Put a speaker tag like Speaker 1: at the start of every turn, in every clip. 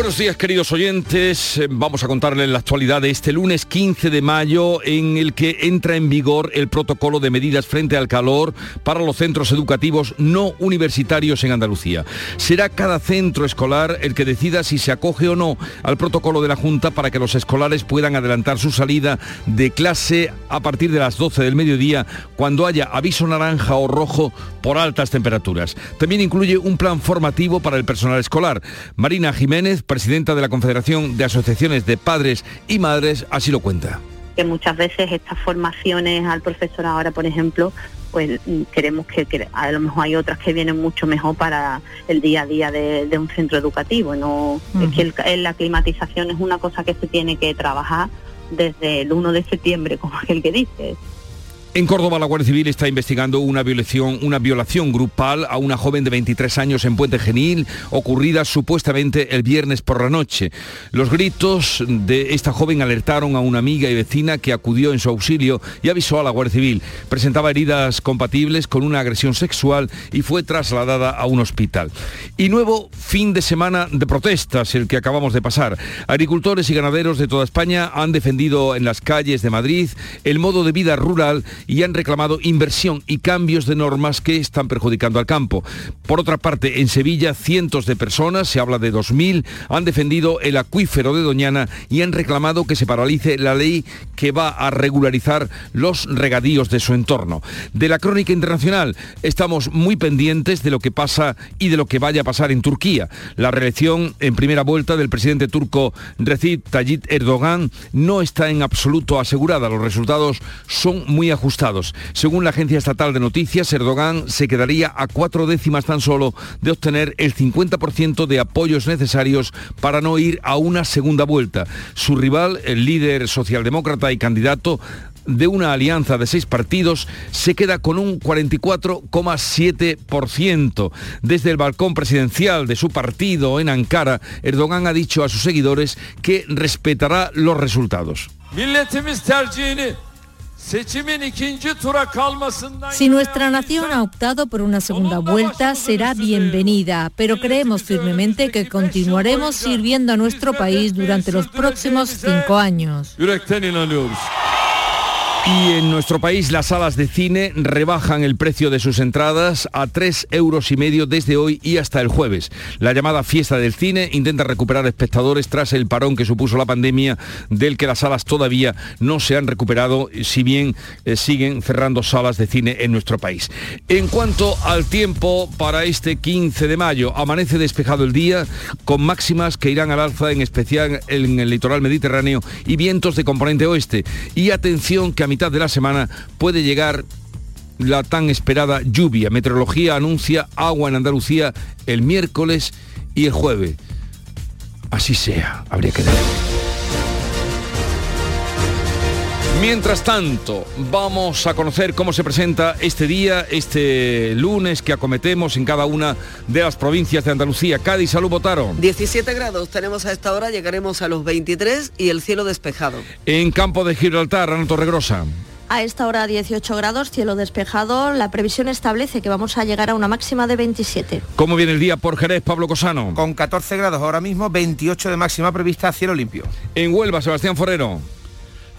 Speaker 1: Buenos días queridos oyentes, Eh, vamos a contarles la actualidad de este lunes 15 de mayo en el que entra en vigor el protocolo de medidas frente al calor para los centros educativos no universitarios en Andalucía. Será cada centro escolar el que decida si se acoge o no al protocolo de la Junta para que los escolares puedan adelantar su salida de clase a partir de las 12 del mediodía cuando haya aviso naranja o rojo por altas temperaturas. También incluye un plan formativo para el personal escolar. Marina Jiménez, presidenta de la Confederación de Asociaciones de Padres y Madres, así lo cuenta.
Speaker 2: que muchas veces estas formaciones al profesor ahora, por ejemplo, pues mm, queremos que, que a lo mejor hay otras que vienen mucho mejor para el día a día de, de un centro educativo. No es que el- el- la climatización es una cosa que se tiene que trabajar desde el 1 de septiembre, como aquel que dice.
Speaker 1: En Córdoba la Guardia Civil está investigando una violación, una violación grupal a una joven de 23 años en Puente Genil, ocurrida supuestamente el viernes por la noche. Los gritos de esta joven alertaron a una amiga y vecina que acudió en su auxilio y avisó a la Guardia Civil. Presentaba heridas compatibles con una agresión sexual y fue trasladada a un hospital. Y nuevo fin de semana de protestas, el que acabamos de pasar. Agricultores y ganaderos de toda España han defendido en las calles de Madrid el modo de vida rural y han reclamado inversión y cambios de normas que están perjudicando al campo. Por otra parte, en Sevilla cientos de personas, se habla de 2.000, han defendido el acuífero de Doñana y han reclamado que se paralice la ley que va a regularizar los regadíos de su entorno. De la crónica internacional estamos muy pendientes de lo que pasa y de lo que vaya a pasar en Turquía. La reelección en primera vuelta del presidente turco Recep Tayyip Erdogan no está en absoluto asegurada. Los resultados son muy ajustados. Según la agencia estatal de noticias, Erdogan se quedaría a cuatro décimas tan solo de obtener el 50% de apoyos necesarios para no ir a una segunda vuelta. Su rival, el líder socialdemócrata y candidato de una alianza de seis partidos se queda con un 44,7%. Desde el balcón presidencial de su partido en Ankara, Erdogan ha dicho a sus seguidores que respetará los resultados.
Speaker 3: Si nuestra nación ha optado por una segunda vuelta, será bienvenida, pero creemos firmemente que continuaremos sirviendo a nuestro país durante los próximos cinco años.
Speaker 1: Y en nuestro país las salas de cine rebajan el precio de sus entradas a 3 euros y medio desde hoy y hasta el jueves. La llamada fiesta del cine intenta recuperar espectadores tras el parón que supuso la pandemia del que las salas todavía no se han recuperado, si bien eh, siguen cerrando salas de cine en nuestro país. En cuanto al tiempo para este 15 de mayo, amanece despejado el día con máximas que irán al alza en especial en el litoral mediterráneo y vientos de componente oeste. Y atención que a mitad de la semana puede llegar la tan esperada lluvia. Meteorología anuncia agua en Andalucía el miércoles y el jueves. Así sea, habría que. Mientras tanto, vamos a conocer cómo se presenta este día, este lunes que acometemos en cada una de las provincias de Andalucía. Cádiz, salud, votaron.
Speaker 4: 17 grados tenemos a esta hora, llegaremos a los 23 y el cielo despejado.
Speaker 1: En campo de Gibraltar, Ana Torregrosa.
Speaker 5: A esta hora 18 grados, cielo despejado. La previsión establece que vamos a llegar a una máxima de 27.
Speaker 1: ¿Cómo viene el día por Jerez, Pablo Cosano?
Speaker 6: Con 14 grados ahora mismo, 28 de máxima prevista, cielo limpio.
Speaker 1: En Huelva, Sebastián Forero.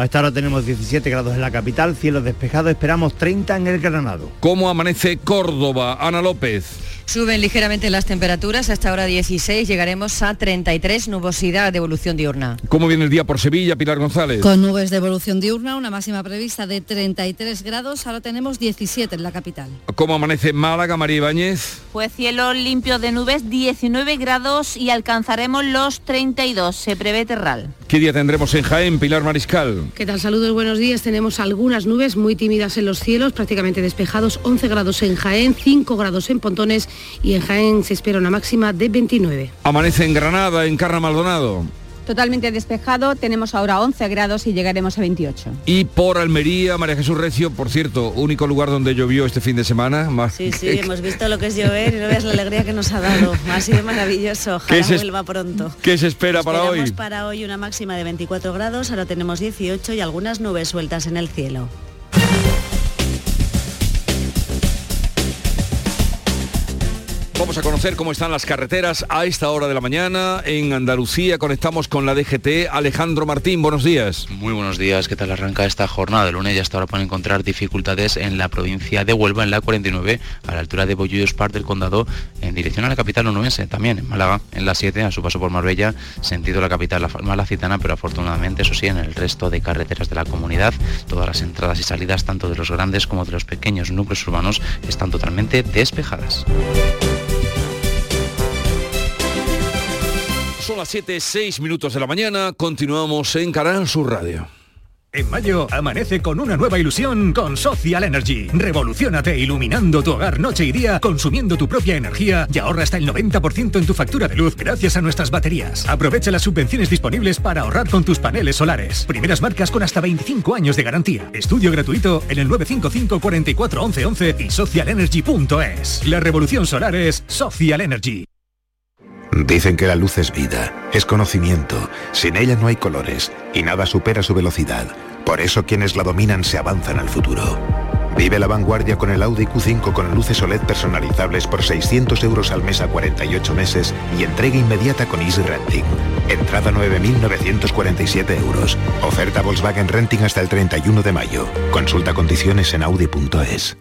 Speaker 7: A esta hora tenemos 17 grados en la capital, cielo despejado, esperamos 30 en el Granado.
Speaker 1: ¿Cómo amanece Córdoba? Ana López.
Speaker 8: Suben ligeramente las temperaturas, hasta ahora 16, llegaremos a 33, nubosidad de evolución diurna.
Speaker 1: ¿Cómo viene el día por Sevilla, Pilar González?
Speaker 9: Con nubes de evolución diurna, una máxima prevista de 33 grados, ahora tenemos 17 en la capital.
Speaker 1: ¿Cómo amanece Málaga, María Ibáñez?
Speaker 10: Pues cielo limpio de nubes, 19 grados y alcanzaremos los 32, se prevé terral.
Speaker 1: ¿Qué día tendremos en Jaén, Pilar Mariscal?
Speaker 11: ¿Qué tal? Saludos, buenos días. Tenemos algunas nubes muy tímidas en los cielos, prácticamente despejados, 11 grados en Jaén, 5 grados en Pontones y en Jaén se espera una máxima de 29.
Speaker 1: Amanece en Granada, en Carra Maldonado.
Speaker 12: totalmente despejado, tenemos ahora 11 grados y llegaremos a 28.
Speaker 1: Y por Almería, María Jesús Recio, por cierto, único lugar donde llovió este fin de semana. Más
Speaker 13: Sí, sí, hemos visto lo que es llover y no veas la alegría que nos ha dado. Ha sido maravilloso, ojalá
Speaker 1: se
Speaker 13: vuelva pronto.
Speaker 1: ¿Qué se espera para hoy?
Speaker 13: para hoy una máxima de 24 grados, ahora tenemos 18 y algunas nubes sueltas en el cielo.
Speaker 1: Vamos a conocer cómo están las carreteras a esta hora de la mañana. En Andalucía conectamos con la DGT. Alejandro Martín, buenos días.
Speaker 14: Muy buenos días, ¿qué tal arranca esta jornada de lunes? Y hasta ahora pueden encontrar dificultades en la provincia de Huelva, en la 49, a la altura de Bollullos Park del Condado, en dirección a la capital onubense, también en Málaga, en la 7, a su paso por Marbella, sentido la capital la malacitana, pero afortunadamente, eso sí, en el resto de carreteras de la comunidad, todas las entradas y salidas, tanto de los grandes como de los pequeños núcleos urbanos, están totalmente despejadas.
Speaker 1: Son las 7, 6 minutos de la mañana. Continuamos en Canal Sur Radio.
Speaker 15: En mayo amanece con una nueva ilusión con Social Energy. Revoluciónate iluminando tu hogar noche y día, consumiendo tu propia energía y ahorra hasta el 90% en tu factura de luz gracias a nuestras baterías. Aprovecha las subvenciones disponibles para ahorrar con tus paneles solares. Primeras marcas con hasta 25 años de garantía. Estudio gratuito en el 955 44 11 11 y socialenergy.es. La revolución solar es Social Energy.
Speaker 16: Dicen que la luz es vida, es conocimiento, sin ella no hay colores y nada supera su velocidad. Por eso quienes la dominan se avanzan al futuro. Vive la vanguardia con el Audi Q5 con luces OLED personalizables por 600 euros al mes a 48 meses y entrega inmediata con Easy Renting. Entrada 9.947 euros. Oferta Volkswagen Renting hasta el 31 de mayo. Consulta condiciones en audi.es.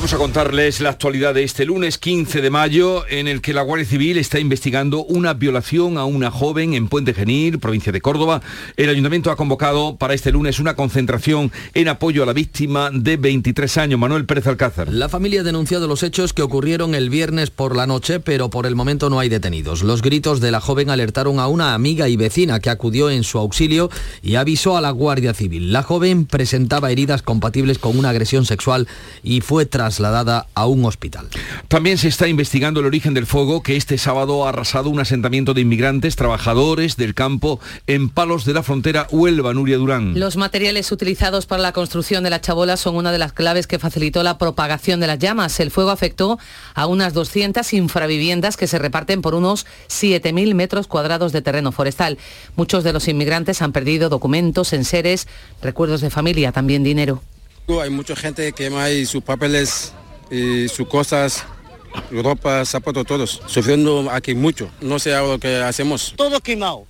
Speaker 1: Vamos a contarles la actualidad de este lunes 15 de mayo en el que la Guardia Civil está investigando una violación a una joven en Puente Genil, provincia de Córdoba. El ayuntamiento ha convocado para este lunes una concentración en apoyo a la víctima de 23 años, Manuel Pérez Alcázar.
Speaker 17: La familia ha denunciado los hechos que ocurrieron el viernes por la noche, pero por el momento no hay detenidos. Los gritos de la joven alertaron a una amiga y vecina que acudió en su auxilio y avisó a la Guardia Civil. La joven presentaba heridas compatibles con una agresión sexual y fue trasladada a un hospital.
Speaker 1: También se está investigando el origen del fuego que este sábado ha arrasado un asentamiento de inmigrantes, trabajadores del campo en Palos de la Frontera, Huelva, Nuria Durán.
Speaker 18: Los materiales utilizados para la construcción de la chabola son una de las claves que facilitó la propagación de las llamas. El fuego afectó a unas 200 infraviviendas que se reparten por unos 7.000 metros cuadrados de terreno forestal. Muchos de los inmigrantes han perdido documentos, enseres, recuerdos de familia, también dinero.
Speaker 19: Hay mucha gente que quema ahí sus papeles y sus cosas, ropa, zapatos, todos. Sufriendo aquí mucho. No sé lo que hacemos.
Speaker 20: Todo quemado.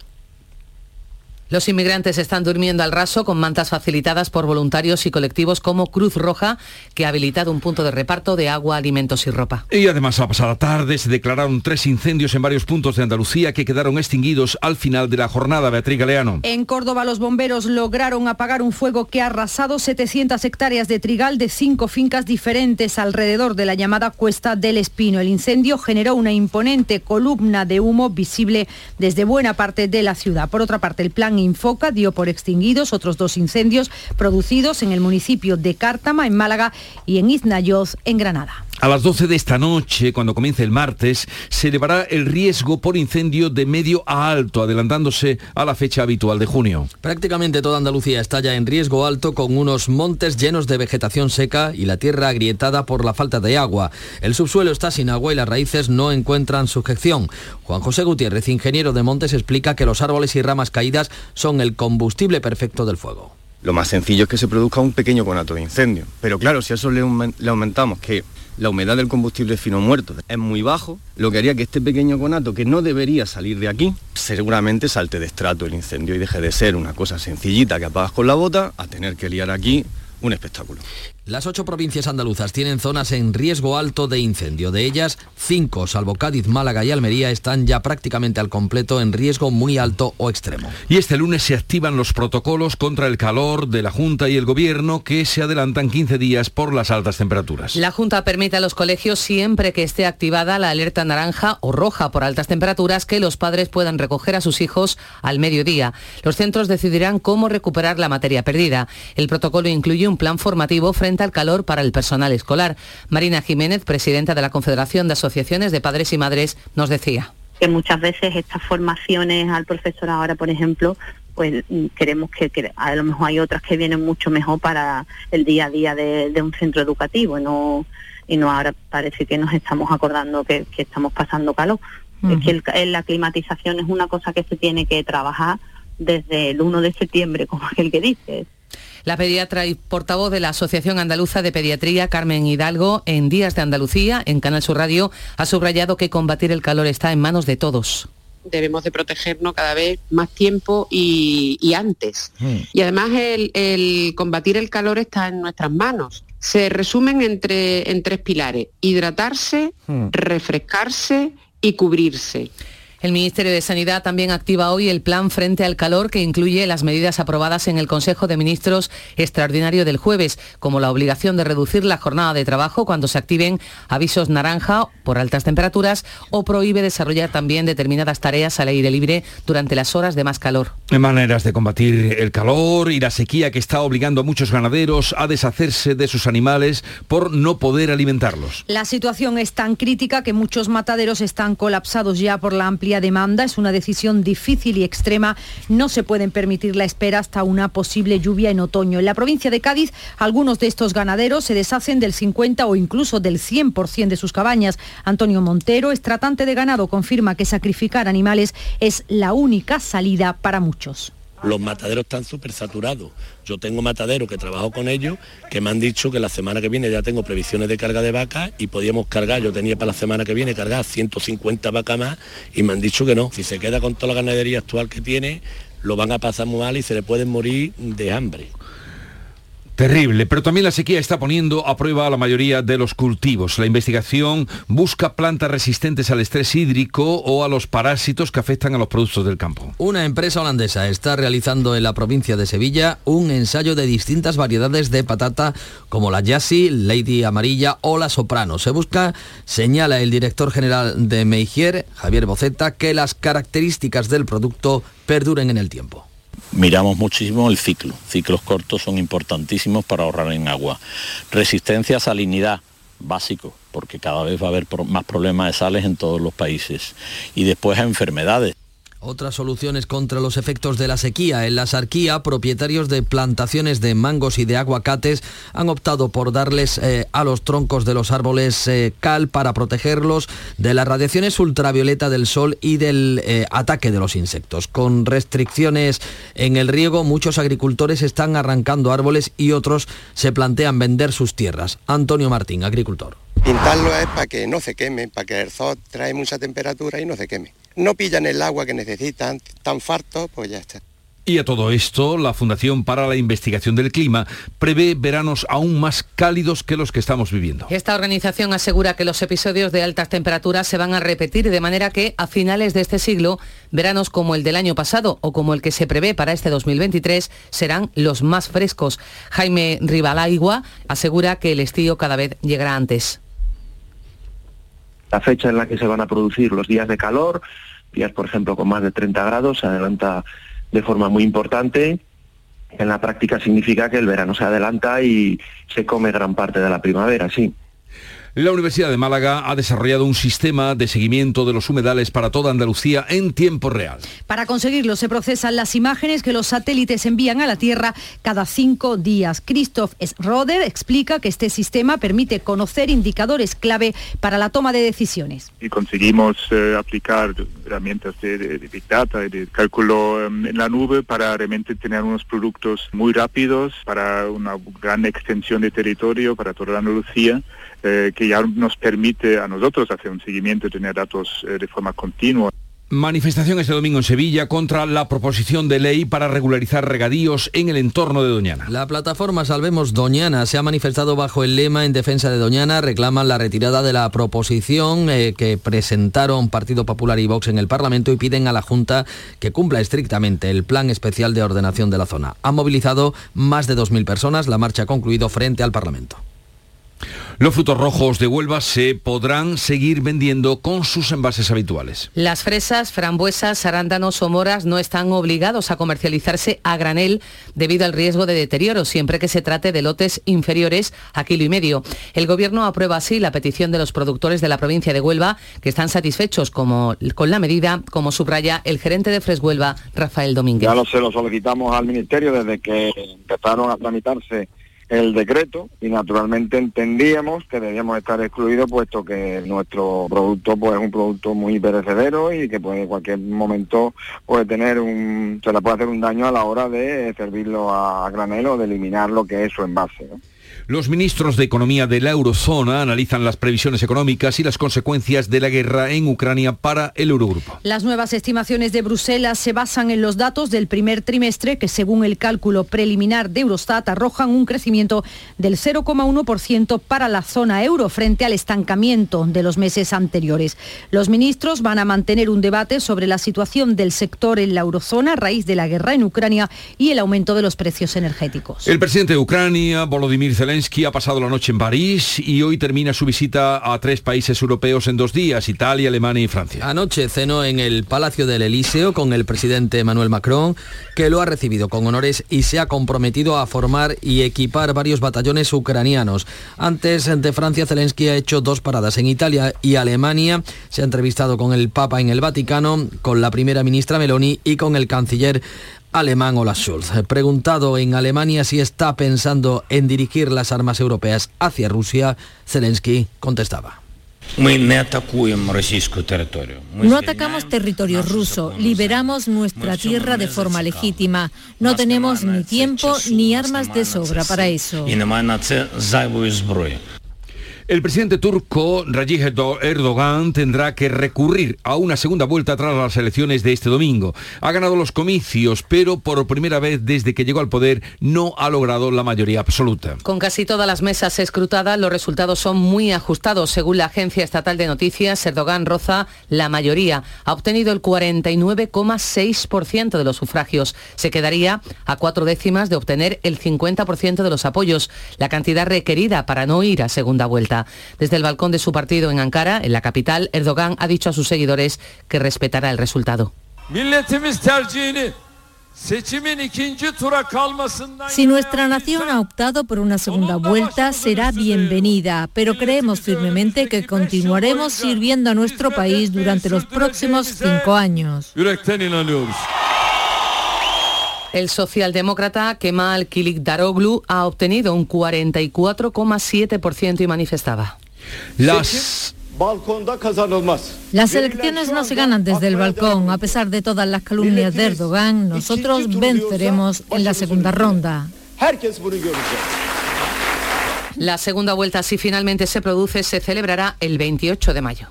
Speaker 18: Los inmigrantes están durmiendo al raso con mantas facilitadas por voluntarios y colectivos como Cruz Roja, que ha habilitado un punto de reparto de agua, alimentos y ropa.
Speaker 1: Y además la pasada tarde se declararon tres incendios en varios puntos de Andalucía que quedaron extinguidos al final de la jornada. Beatriz Galeano.
Speaker 21: En Córdoba los bomberos lograron apagar un fuego que ha arrasado 700 hectáreas de trigal de cinco fincas diferentes alrededor de la llamada Cuesta del Espino. El incendio generó una imponente columna de humo visible desde buena parte de la ciudad. Por otra parte, el plan Infoca dio por extinguidos otros dos incendios producidos en el municipio de Cártama, en Málaga, y en Iznayoz, en Granada.
Speaker 1: A las 12 de esta noche, cuando comience el martes, se elevará el riesgo por incendio de medio a alto, adelantándose a la fecha habitual de junio.
Speaker 17: Prácticamente toda Andalucía está ya en riesgo alto con unos montes llenos de vegetación seca y la tierra agrietada por la falta de agua. El subsuelo está sin agua y las raíces no encuentran sujeción. Juan José Gutiérrez, ingeniero de montes, explica que los árboles y ramas caídas son el combustible perfecto del fuego.
Speaker 7: Lo más sencillo es que se produzca un pequeño conato de incendio. Pero claro, si a eso le, le aumentamos que la humedad del combustible fino muerto es muy bajo, lo que haría que este pequeño conato, que no debería salir de aquí, seguramente salte de estrato el incendio y deje de ser una cosa sencillita que apagas con la bota a tener que liar aquí un espectáculo.
Speaker 17: Las ocho provincias andaluzas tienen zonas en riesgo alto de incendio. De ellas, cinco, salvo Cádiz, Málaga y Almería, están ya prácticamente al completo en riesgo muy alto o extremo.
Speaker 1: Y este lunes se activan los protocolos contra el calor de la Junta y el Gobierno que se adelantan 15 días por las altas temperaturas.
Speaker 18: La Junta permite a los colegios, siempre que esté activada la alerta naranja o roja por altas temperaturas, que los padres puedan recoger a sus hijos al mediodía. Los centros decidirán cómo recuperar la materia perdida. El protocolo incluye un plan formativo frente aumenta el calor para el personal escolar. Marina Jiménez, presidenta de la Confederación de Asociaciones de Padres y Madres, nos decía
Speaker 2: que muchas veces estas formaciones al profesor ahora, por ejemplo, pues mm, queremos que, a lo mejor hay otras que vienen mucho mejor para el día a día de, un centro educativo y no, y no ahora parece que nos estamos acordando que, estamos pasando calor. Es que la climatización es una cosa que se tiene que trabajar desde el 1 de septiembre, como aquel que dice.
Speaker 18: La pediatra y portavoz de la Asociación Andaluza de Pediatría, Carmen Hidalgo, en Días de Andalucía, en Canal Sur Radio, ha subrayado que combatir el calor está en manos de todos
Speaker 22: debemos de protegernos cada vez más tiempo y, antes. Hmm. Y además el, combatir el calor está en nuestras manos. Se resumen entre, en tres pilares, hidratarse, hmm. refrescarse y cubrirse.
Speaker 18: El Ministerio de Sanidad también activa hoy el plan frente al calor que incluye las medidas aprobadas en el Consejo de Ministros extraordinario del jueves, como la obligación de reducir la jornada de trabajo cuando se activen avisos naranja por altas temperaturas o prohíbe desarrollar también determinadas tareas al aire libre durante las horas de más calor.
Speaker 1: Maneras de combatir el calor y la sequía que está obligando a muchos ganaderos a deshacerse de sus animales por no poder alimentarlos.
Speaker 21: La situación es tan crítica que muchos mataderos están colapsados ya por la demanda. Es una decisión difícil y extrema. No se pueden permitir la espera hasta una posible lluvia en otoño. En la provincia de Cádiz, algunos de estos ganaderos se deshacen del 50 o incluso del 100% de sus cabañas. Antonio Montero, estratante de ganado, confirma que sacrificar animales es la única salida para muchos.
Speaker 20: Los mataderos están súper saturados. Yo tengo mataderos que trabajo con ellos que me han dicho que la semana que viene ya tengo previsiones de carga de vacas y podíamos cargar, yo tenía para la semana que viene cargar 150 vacas más y me han dicho que no. Si se queda con toda la ganadería actual que tiene, lo van a pasar muy mal y se le pueden morir de hambre.
Speaker 1: Terrible, pero también la sequía está poniendo a prueba la mayoría de los cultivos. La investigación busca plantas resistentes al estrés hídrico o a los parásitos que afectan a los productos del campo.
Speaker 17: Una empresa holandesa está realizando en la provincia de Sevilla un ensayo de distintas variedades de patata como la Yassi, Lady Amarilla o la Soprano. Se busca, señala el director general de Meijer, Javier Boceta, que las características del producto perduren en el tiempo
Speaker 23: miramos muchísimo el ciclo. Ciclos cortos son importantísimos para ahorrar en agua. Resistencia a salinidad, básico, porque cada vez va a haber más problemas de sales en todos los países. Y después a enfermedades.
Speaker 17: Otras soluciones contra los efectos de la sequía. En la Sarquía, propietarios de plantaciones de mangos y de aguacates han optado por darles eh, a los troncos de los árboles eh, cal para protegerlos de las radiaciones ultravioleta del sol y del eh, ataque de los insectos. Con restricciones en el riego, muchos agricultores están arrancando árboles y otros se plantean vender sus tierras. Antonio Martín, agricultor.
Speaker 24: Pintarlo es para que no se queme, para que el sol trae mucha temperatura y no se queme no pillan el agua que necesitan, tan farto, pues ya está.
Speaker 1: Y a todo esto, la Fundación para la Investigación del Clima prevé veranos aún más cálidos que los que estamos viviendo.
Speaker 18: Esta organización asegura que los episodios de altas temperaturas se van a repetir de manera que a finales de este siglo, veranos como el del año pasado o como el que se prevé para este 2023 serán los más frescos. Jaime Rivalaigua asegura que el estío cada vez llegará antes
Speaker 25: la fecha en la que se van a producir los días de calor, días por ejemplo con más de 30 grados, se adelanta de forma muy importante. En la práctica significa que el verano se adelanta y se come gran parte de la primavera, sí.
Speaker 1: La Universidad de Málaga ha desarrollado un sistema de seguimiento de los humedales para toda Andalucía en tiempo real.
Speaker 21: Para conseguirlo se procesan las imágenes que los satélites envían a la Tierra cada cinco días. Christoph Schroeder explica que este sistema permite conocer indicadores clave para la toma de decisiones.
Speaker 26: Y conseguimos eh, aplicar herramientas de, Big Data y de cálculo em, en la nube para realmente tener unos productos muy rápidos para una gran extensión de territorio para toda Andalucía eh, que ya nos permite a nosotros hacer un seguimiento y tener datos eh, de forma continua.
Speaker 1: Manifestación este domingo en Sevilla contra la proposición de ley para regularizar regadíos en el entorno de Doñana.
Speaker 17: La plataforma Salvemos Doñana se ha manifestado bajo el lema en defensa de Doñana. Reclaman la retirada de la proposición eh, que presentaron Partido Popular y Vox en el Parlamento y piden a la Junta que cumpla estrictamente el plan especial de ordenación de la zona. Han movilizado más de 2.000 personas. La marcha ha concluido frente al Parlamento.
Speaker 1: Los frutos rojos de Huelva se podrán seguir vendiendo con sus envases habituales.
Speaker 18: Las fresas, frambuesas, arándanos o moras no están obligados a comercializarse a granel debido al riesgo de deterioro, siempre que se trate de lotes inferiores a kilo y medio. El Gobierno aprueba así la petición de los productores de la provincia de Huelva, que están satisfechos como, con la medida, como subraya el gerente de Freshuelva, Rafael Domínguez.
Speaker 27: Ya lo se lo solicitamos al Ministerio desde que empezaron a tramitarse el decreto y naturalmente entendíamos que debíamos estar excluidos puesto que nuestro producto pues es un producto muy perecedero y que puede en cualquier momento puede tener un se le puede hacer un daño a la hora de servirlo a granel o de eliminar lo que es su envase. ¿no?
Speaker 1: Los ministros de Economía de la Eurozona analizan las previsiones económicas y las consecuencias de la guerra en Ucrania para el Eurogrupo.
Speaker 21: Las nuevas estimaciones de Bruselas se basan en los datos del primer trimestre que según el cálculo preliminar de Eurostat arrojan un crecimiento del 0,1% para la zona euro frente al estancamiento de los meses anteriores. Los ministros van a mantener un debate sobre la situación del sector en la eurozona a raíz de la guerra en Ucrania y el aumento de los precios energéticos.
Speaker 1: El presidente de Ucrania, Volodymyr Zelensky, ha pasado la noche en París y hoy termina su visita a tres países europeos en dos días, Italia, Alemania y Francia.
Speaker 17: Anoche cenó en el Palacio del Elíseo con el presidente Emmanuel Macron, que lo ha recibido con honores y se ha comprometido a formar y equipar varios batallones ucranianos. Antes de Francia, Zelensky ha hecho dos paradas en Italia y Alemania. Se ha entrevistado con el Papa en el Vaticano, con la primera ministra Meloni y con el canciller alemán Olaf Scholz. Preguntado en Alemania si está pensando en dirigir las armas europeas hacia Rusia, Zelensky contestaba.
Speaker 3: No atacamos territorio ruso, liberamos nuestra tierra de forma legítima. No tenemos ni tiempo ni armas de sobra para eso.
Speaker 1: El presidente turco Recep Erdogan tendrá que recurrir a una segunda vuelta tras las elecciones de este domingo. Ha ganado los comicios, pero por primera vez desde que llegó al poder no ha logrado la mayoría absoluta.
Speaker 18: Con casi todas las mesas escrutadas, los resultados son muy ajustados. Según la agencia estatal de noticias, Erdogan roza la mayoría. Ha obtenido el 49,6% de los sufragios. Se quedaría a cuatro décimas de obtener el 50% de los apoyos, la cantidad requerida para no ir a segunda vuelta. Desde el balcón de su partido en Ankara, en la capital, Erdogan ha dicho a sus seguidores que respetará el resultado.
Speaker 3: Si nuestra nación ha optado por una segunda vuelta, será bienvenida, pero creemos firmemente que continuaremos sirviendo a nuestro país durante los próximos cinco años.
Speaker 18: El socialdemócrata Kemal Daroglu ha obtenido un 44,7% y manifestaba.
Speaker 1: Las
Speaker 3: las elecciones no se ganan desde el balcón. A pesar de todas las calumnias de Erdogan, nosotros venceremos en la segunda ronda.
Speaker 18: La segunda vuelta, si finalmente se produce, se celebrará el 28 de mayo.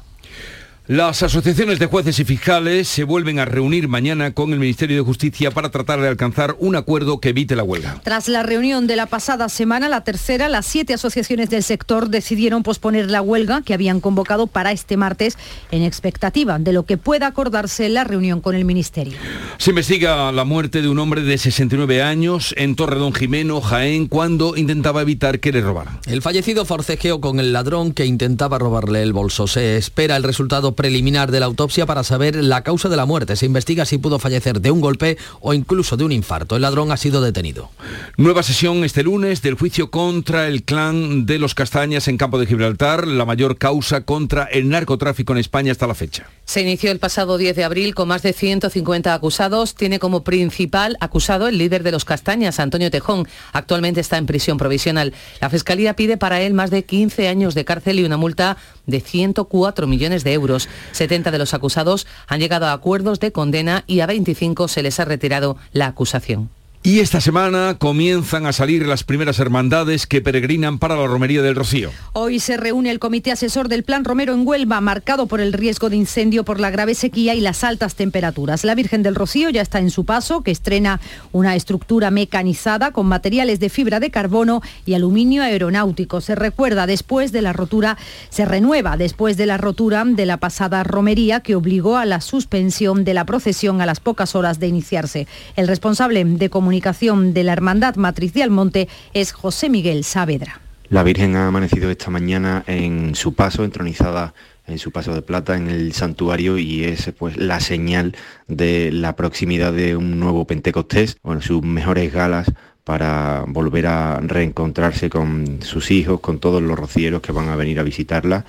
Speaker 1: Las asociaciones de jueces y fiscales se vuelven a reunir mañana con el Ministerio de Justicia para tratar de alcanzar un acuerdo que evite la huelga.
Speaker 21: Tras la reunión de la pasada semana, la tercera, las siete asociaciones del sector decidieron posponer la huelga que habían convocado para este martes en expectativa de lo que pueda acordarse en la reunión con el Ministerio.
Speaker 1: Se investiga la muerte de un hombre de 69 años en Torredón Jimeno, Jaén, cuando intentaba evitar que le robaran.
Speaker 17: El fallecido forcejeó con el ladrón que intentaba robarle el bolso. Se espera el resultado preliminar de la autopsia para saber la causa de la muerte. Se investiga si pudo fallecer de un golpe o incluso de un infarto. El ladrón ha sido detenido.
Speaker 1: Nueva sesión este lunes del juicio contra el clan de los Castañas en Campo de Gibraltar, la mayor causa contra el narcotráfico en España hasta la fecha.
Speaker 18: Se inició el pasado 10 de abril con más de 150 acusados. Tiene como principal acusado el líder de los Castañas, Antonio Tejón. Actualmente está en prisión provisional. La Fiscalía pide para él más de 15 años de cárcel y una multa de 104 millones de euros. 70 de los acusados han llegado a acuerdos de condena y a 25 se les ha retirado la acusación.
Speaker 1: Y esta semana comienzan a salir las primeras hermandades que peregrinan para la Romería del Rocío.
Speaker 21: Hoy se reúne el comité asesor del Plan Romero en Huelva, marcado por el riesgo de incendio por la grave sequía y las altas temperaturas. La Virgen del Rocío ya está en su paso, que estrena una estructura mecanizada con materiales de fibra de carbono y aluminio aeronáutico. Se recuerda después de la rotura, se renueva después de la rotura de la pasada romería que obligó a la suspensión de la procesión a las pocas horas de iniciarse. El responsable de comunicación de la Hermandad Matriz de Almonte es José Miguel Saavedra.
Speaker 28: La Virgen ha amanecido esta mañana en su paso, entronizada en su paso de plata en el santuario y es pues la señal de la proximidad de un nuevo Pentecostés, bueno, sus mejores galas para volver a reencontrarse con sus hijos, con todos los rocieros que van a venir a visitarla.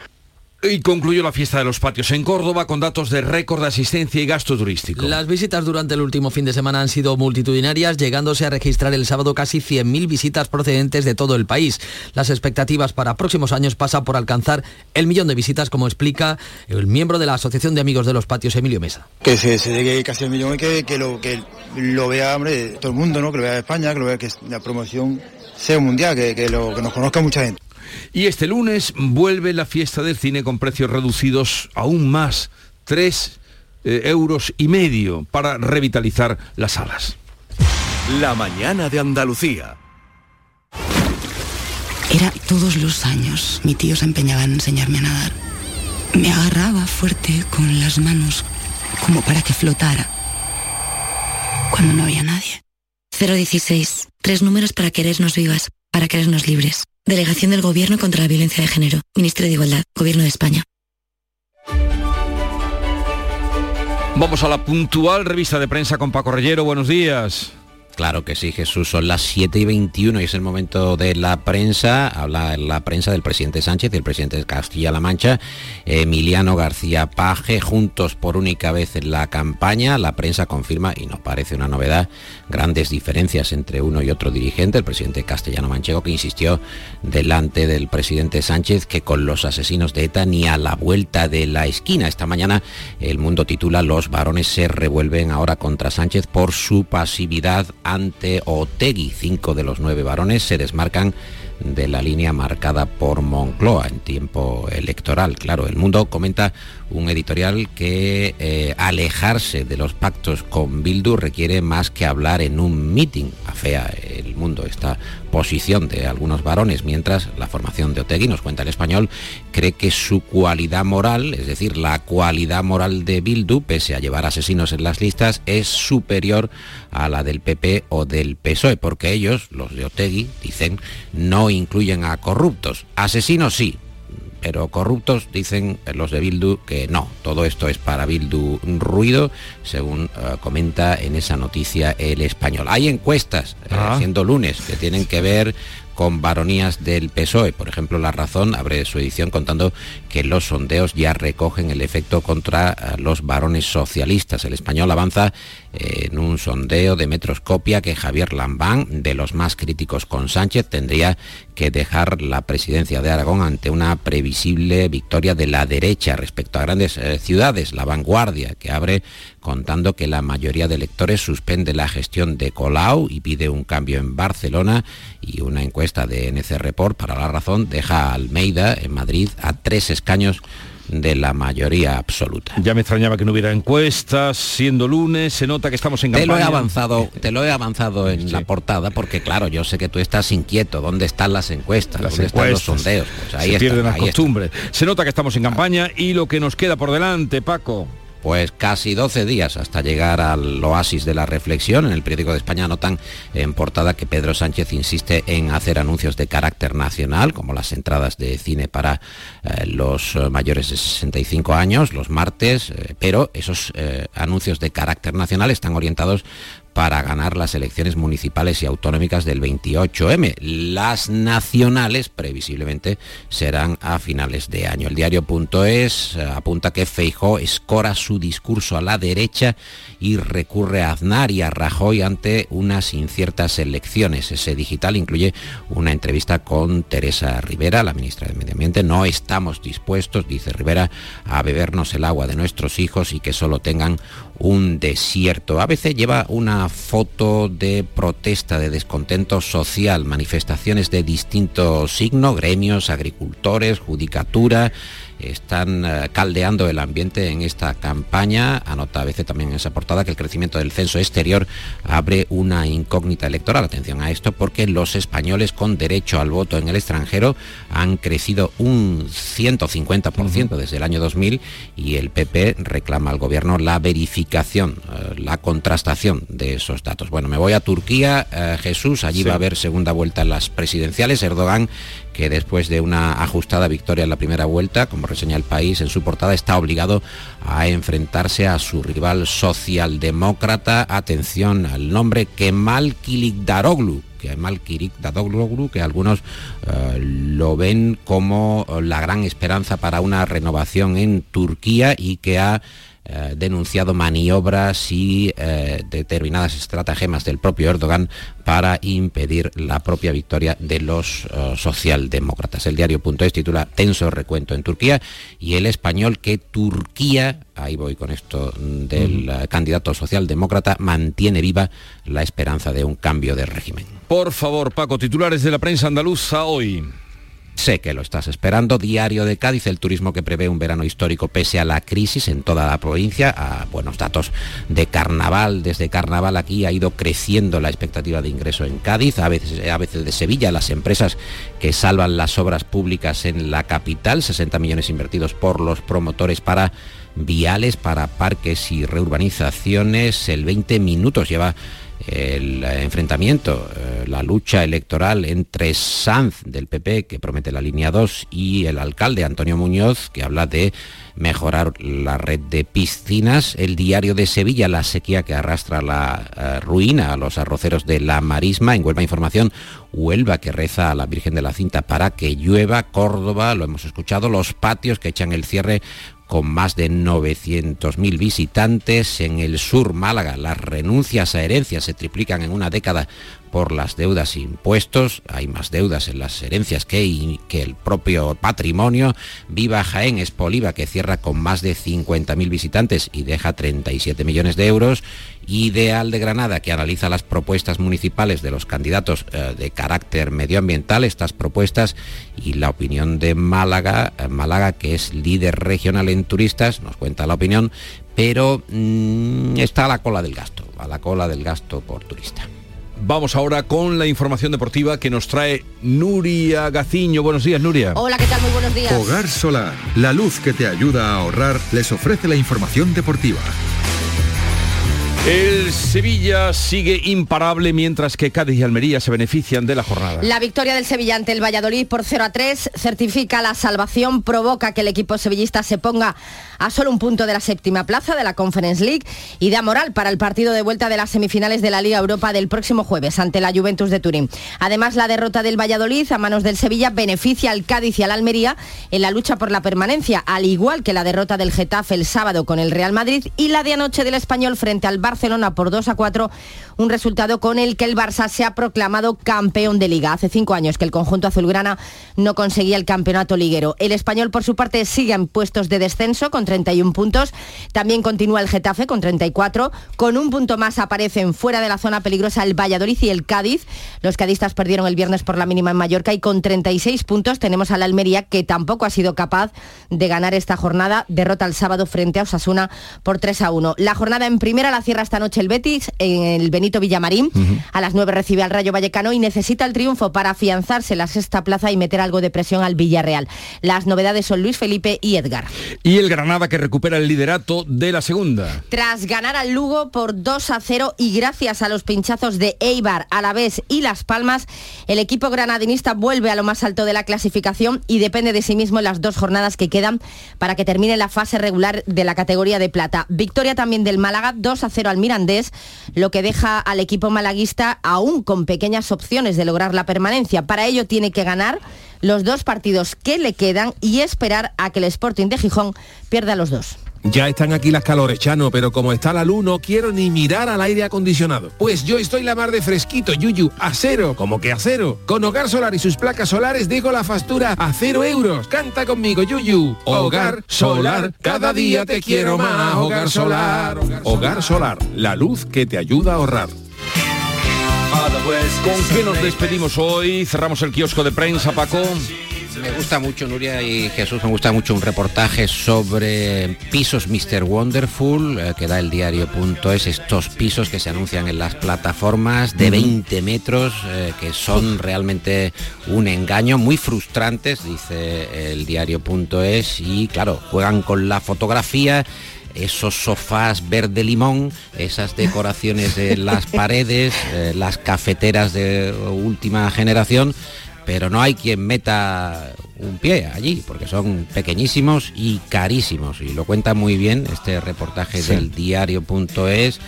Speaker 1: Y concluyó la fiesta de los patios en Córdoba con datos de récord de asistencia y gasto turístico.
Speaker 17: Las visitas durante el último fin de semana han sido multitudinarias, llegándose a registrar el sábado casi 100.000 visitas procedentes de todo el país. Las expectativas para próximos años pasan por alcanzar el millón de visitas, como explica el miembro de la Asociación de Amigos de los Patios, Emilio Mesa.
Speaker 29: Que se, llegue casi al millón y que, lo, que lo vea hombre, todo el mundo, ¿no? que lo vea España, que lo vea que la promoción sea mundial, que, lo, que nos conozca mucha gente.
Speaker 1: Y este lunes vuelve la fiesta del cine con precios reducidos aún más, 3 eh, euros y medio para revitalizar las salas.
Speaker 30: La mañana de Andalucía.
Speaker 31: Era todos los años. Mi tío se empeñaba en enseñarme a nadar. Me agarraba fuerte con las manos como para que flotara. Cuando no había nadie. 016. Tres números para querernos vivas, para querernos libres. Delegación del Gobierno contra la Violencia de Género. Ministerio de Igualdad. Gobierno de España.
Speaker 1: Vamos a la puntual revista de prensa con Paco Reyero. Buenos días.
Speaker 32: Claro que sí, Jesús. Son las 7 y 21 y es el momento de la prensa. Habla la prensa del presidente Sánchez y el presidente de Castilla-La Mancha, Emiliano García Paje, juntos por única vez en la campaña. La prensa confirma, y no parece una novedad, grandes diferencias entre uno y otro dirigente, el presidente castellano-manchego, que insistió delante del presidente Sánchez que con los asesinos de ETA ni a la vuelta de la esquina. Esta mañana el mundo titula Los varones se revuelven ahora contra Sánchez por su pasividad ante Otegui. Cinco de los nueve varones se desmarcan de la línea marcada por Moncloa en tiempo electoral. Claro, el mundo comenta un editorial que eh, alejarse de los pactos con Bildu requiere más que hablar en un meeting. Afea el mundo esta posición de algunos varones, mientras la formación de Otegui, nos cuenta el español, cree que su cualidad moral, es decir, la cualidad moral de Bildu, pese a llevar asesinos en las listas, es superior a la del PP o del PSOE, porque ellos, los de Otegui, dicen, no incluyen a corruptos. Asesinos sí, pero corruptos dicen los de Bildu que no, todo esto es para Bildu ruido, según eh, comenta en esa noticia el español. Hay encuestas, eh, ah. siendo lunes, que tienen que ver con varonías del PSOE. Por ejemplo, La Razón abre su edición contando que los sondeos ya recogen el efecto contra eh, los varones socialistas. El español avanza eh, en un sondeo de Metroscopia que Javier Lambán, de los más críticos con Sánchez, tendría que dejar la presidencia de Aragón ante una previsible victoria de la derecha respecto a grandes eh, ciudades. La vanguardia, que abre contando que la mayoría de electores suspende la gestión de Colau y pide un cambio en Barcelona y una encuesta de NC Report para la razón deja a Almeida en Madrid a tres escaños de la mayoría absoluta.
Speaker 1: Ya me extrañaba que no hubiera encuestas, siendo lunes, se nota que estamos en
Speaker 32: campaña. Te lo he avanzado, te lo he avanzado en la portada porque claro, yo sé que tú estás inquieto, ¿dónde están las encuestas? ¿Dónde están los sondeos?
Speaker 1: Pues ahí se pierden las costumbres. Se nota que estamos en campaña y lo que nos queda por delante, Paco.
Speaker 32: Pues casi 12 días hasta llegar al oasis de la reflexión. En el periódico de España notan en portada que Pedro Sánchez insiste en hacer anuncios de carácter nacional, como las entradas de cine para eh, los mayores de 65 años, los martes, eh, pero esos eh, anuncios de carácter nacional están orientados para ganar las elecciones municipales y autonómicas del 28M. Las nacionales, previsiblemente, serán a finales de año. El diario.es apunta que Feijó escora su discurso a la derecha y recurre a Aznar y a Rajoy ante unas inciertas elecciones. Ese digital incluye una entrevista con Teresa Rivera, la ministra del Medio Ambiente. No estamos dispuestos, dice Rivera, a bebernos el agua de nuestros hijos y que solo tengan un desierto. A veces lleva una foto de protesta, de descontento social, manifestaciones de distinto signo, gremios, agricultores, judicatura, están eh, caldeando el ambiente en esta campaña. Anota a veces también en esa portada que el crecimiento del censo exterior abre una incógnita electoral. Atención a esto porque los españoles con derecho al voto en el extranjero han crecido un 150% desde el año 2000 y el PP reclama al gobierno la verificación, eh, la contrastación de esos datos. Bueno, me voy a Turquía, eh, Jesús, allí va a haber segunda vuelta en las presidenciales. Erdogan que después de una ajustada victoria en la primera vuelta, como reseña el país en su portada, está obligado a enfrentarse a su rival socialdemócrata. Atención al nombre Kemal Kilikdaroglu, Kemal Kilikdaroglu, que algunos eh, lo ven como la gran esperanza para una renovación en Turquía y que ha eh, denunciado maniobras y eh, determinadas estratagemas del propio Erdogan para impedir la propia victoria de los eh, socialdemócratas. El diario.es titula Tenso recuento en Turquía y el español que Turquía, ahí voy con esto del candidato socialdemócrata, mantiene viva la esperanza de un cambio de régimen.
Speaker 1: Por favor, Paco, titulares de la prensa andaluza hoy.
Speaker 32: Sé que lo estás esperando. Diario de Cádiz, el turismo que prevé un verano histórico pese a la crisis en toda la provincia. A buenos datos de carnaval. Desde carnaval aquí ha ido creciendo la expectativa de ingreso en Cádiz, a veces, a veces de Sevilla. Las empresas que salvan las obras públicas en la capital, 60 millones invertidos por los promotores para viales, para parques y reurbanizaciones. El 20 minutos lleva el enfrentamiento, eh, la lucha electoral entre Sanz del PP, que promete la línea 2, y el alcalde Antonio Muñoz, que habla de mejorar la red de piscinas. El diario de Sevilla, la sequía que arrastra la eh, ruina a los arroceros de la marisma. En Huelva Información, Huelva que reza a la Virgen de la Cinta para que llueva. Córdoba, lo hemos escuchado, los patios que echan el cierre con más de 900.000 visitantes. En el sur, Málaga, las renuncias a herencias se triplican en una década por las deudas e impuestos. Hay más deudas en las herencias que, que el propio patrimonio. Viva Jaén, Espoliva, que cierra con más de 50.000 visitantes y deja 37 millones de euros. Ideal de Granada, que analiza las propuestas municipales de los candidatos eh, de carácter medioambiental, estas propuestas y la opinión de Málaga, eh, Málaga que es líder regional en turistas, nos cuenta la opinión, pero mm, está a la cola del gasto, a la cola del gasto por turista.
Speaker 1: Vamos ahora con la información deportiva que nos trae Nuria Gaciño. Buenos días, Nuria.
Speaker 33: Hola, ¿qué tal? Muy buenos días.
Speaker 34: Hogar Solar, la luz que te ayuda a ahorrar, les ofrece la información deportiva.
Speaker 1: El Sevilla sigue imparable mientras que Cádiz y Almería se benefician de la jornada.
Speaker 33: La victoria del Sevilla ante el Valladolid por 0 a 3 certifica la salvación, provoca que el equipo sevillista se ponga a solo un punto de la séptima plaza de la Conference League y da moral para el partido de vuelta de las semifinales de la Liga Europa del próximo jueves ante la Juventus de Turín. Además, la derrota del Valladolid a manos del Sevilla beneficia al Cádiz y al Almería en la lucha por la permanencia, al igual que la derrota del Getafe el sábado con el Real Madrid y la de anoche del Español frente al Barcelona por 2 a 4, un resultado con el que el Barça se ha proclamado campeón de liga. Hace cinco años que el conjunto azulgrana no conseguía el campeonato liguero. El Español, por su parte, sigue en puestos de descenso con 31 puntos. También continúa el Getafe con 34. Con un punto más aparecen fuera de la zona peligrosa el Valladolid y el Cádiz. Los cadistas perdieron el viernes por la mínima en Mallorca y con 36 puntos tenemos a la Almería que tampoco ha sido capaz de ganar esta jornada. Derrota el sábado frente a Osasuna por 3 a 1. La jornada en primera la cierra esta noche el Betis en el Benito Villamarín. A las 9 recibe al Rayo Vallecano y necesita el triunfo para afianzarse la sexta plaza y meter algo de presión al Villarreal. Las novedades son Luis Felipe y Edgar.
Speaker 1: Y el Granada que recupera el liderato de la segunda.
Speaker 33: Tras ganar al Lugo por 2 a 0 y gracias a los pinchazos de Eibar, Alavés y Las Palmas, el equipo granadinista vuelve a lo más alto de la clasificación y depende de sí mismo en las dos jornadas que quedan para que termine la fase regular de la categoría de plata. Victoria también del Málaga, 2 a 0 al Mirandés, lo que deja al equipo malaguista aún con pequeñas opciones de lograr la permanencia. Para ello tiene que ganar los dos partidos que le quedan y esperar a que el Sporting de Gijón pierda los dos.
Speaker 35: Ya están aquí las calores, Chano, pero como está la luz no quiero ni mirar al aire acondicionado. Pues yo estoy la mar de fresquito, Yuyu, a cero, como que a cero. Con Hogar Solar y sus placas solares dejo la factura a cero euros. Canta conmigo, Yuyu. Hogar Solar, cada día te quiero más. Hogar Solar.
Speaker 34: Hogar Solar, la luz que te ayuda a ahorrar.
Speaker 1: ¿Con qué nos despedimos hoy? Cerramos el kiosco de prensa, Paco.
Speaker 32: Me gusta mucho, Nuria y Jesús, me gusta mucho un reportaje sobre pisos Mr. Wonderful eh, que da el diario.es, estos pisos que se anuncian en las plataformas de 20 metros, eh, que son realmente un engaño, muy frustrantes, dice el diario.es, y claro, juegan con la fotografía esos sofás verde limón, esas decoraciones de las paredes, eh, las cafeteras de última generación, pero no hay quien meta un pie allí, porque son pequeñísimos y carísimos. Y lo cuenta muy bien este reportaje del diario.es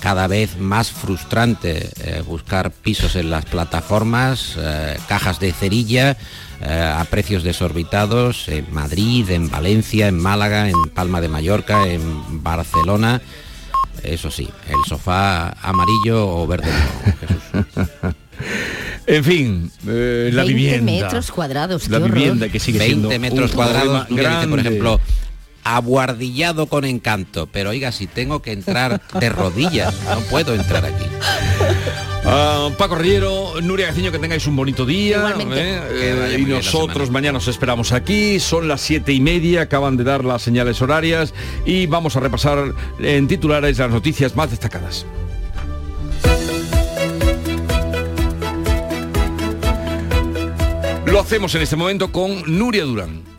Speaker 32: cada vez más frustrante eh, buscar pisos en las plataformas, eh, cajas de cerilla eh, a precios desorbitados en Madrid, en Valencia, en Málaga, en Palma de Mallorca, en Barcelona. Eso sí, el sofá amarillo o verde.
Speaker 1: En fin, la
Speaker 8: 20
Speaker 1: vivienda.
Speaker 8: metros cuadrados,
Speaker 1: La vivienda que sigue
Speaker 32: 20
Speaker 1: siendo
Speaker 32: metros
Speaker 1: un
Speaker 32: cuadrados, dice, por
Speaker 1: grande.
Speaker 32: ejemplo, abuardillado con encanto. Pero oiga, si tengo que entrar de rodillas, no puedo entrar aquí.
Speaker 1: Ah, Paco Rillero, Nuria Gaciño, que tengáis un bonito día. ¿eh? Eh, y nosotros mañana os esperamos aquí. Son las siete y media, acaban de dar las señales horarias y vamos a repasar en titulares las noticias más destacadas. Lo hacemos en este momento con Nuria Durán.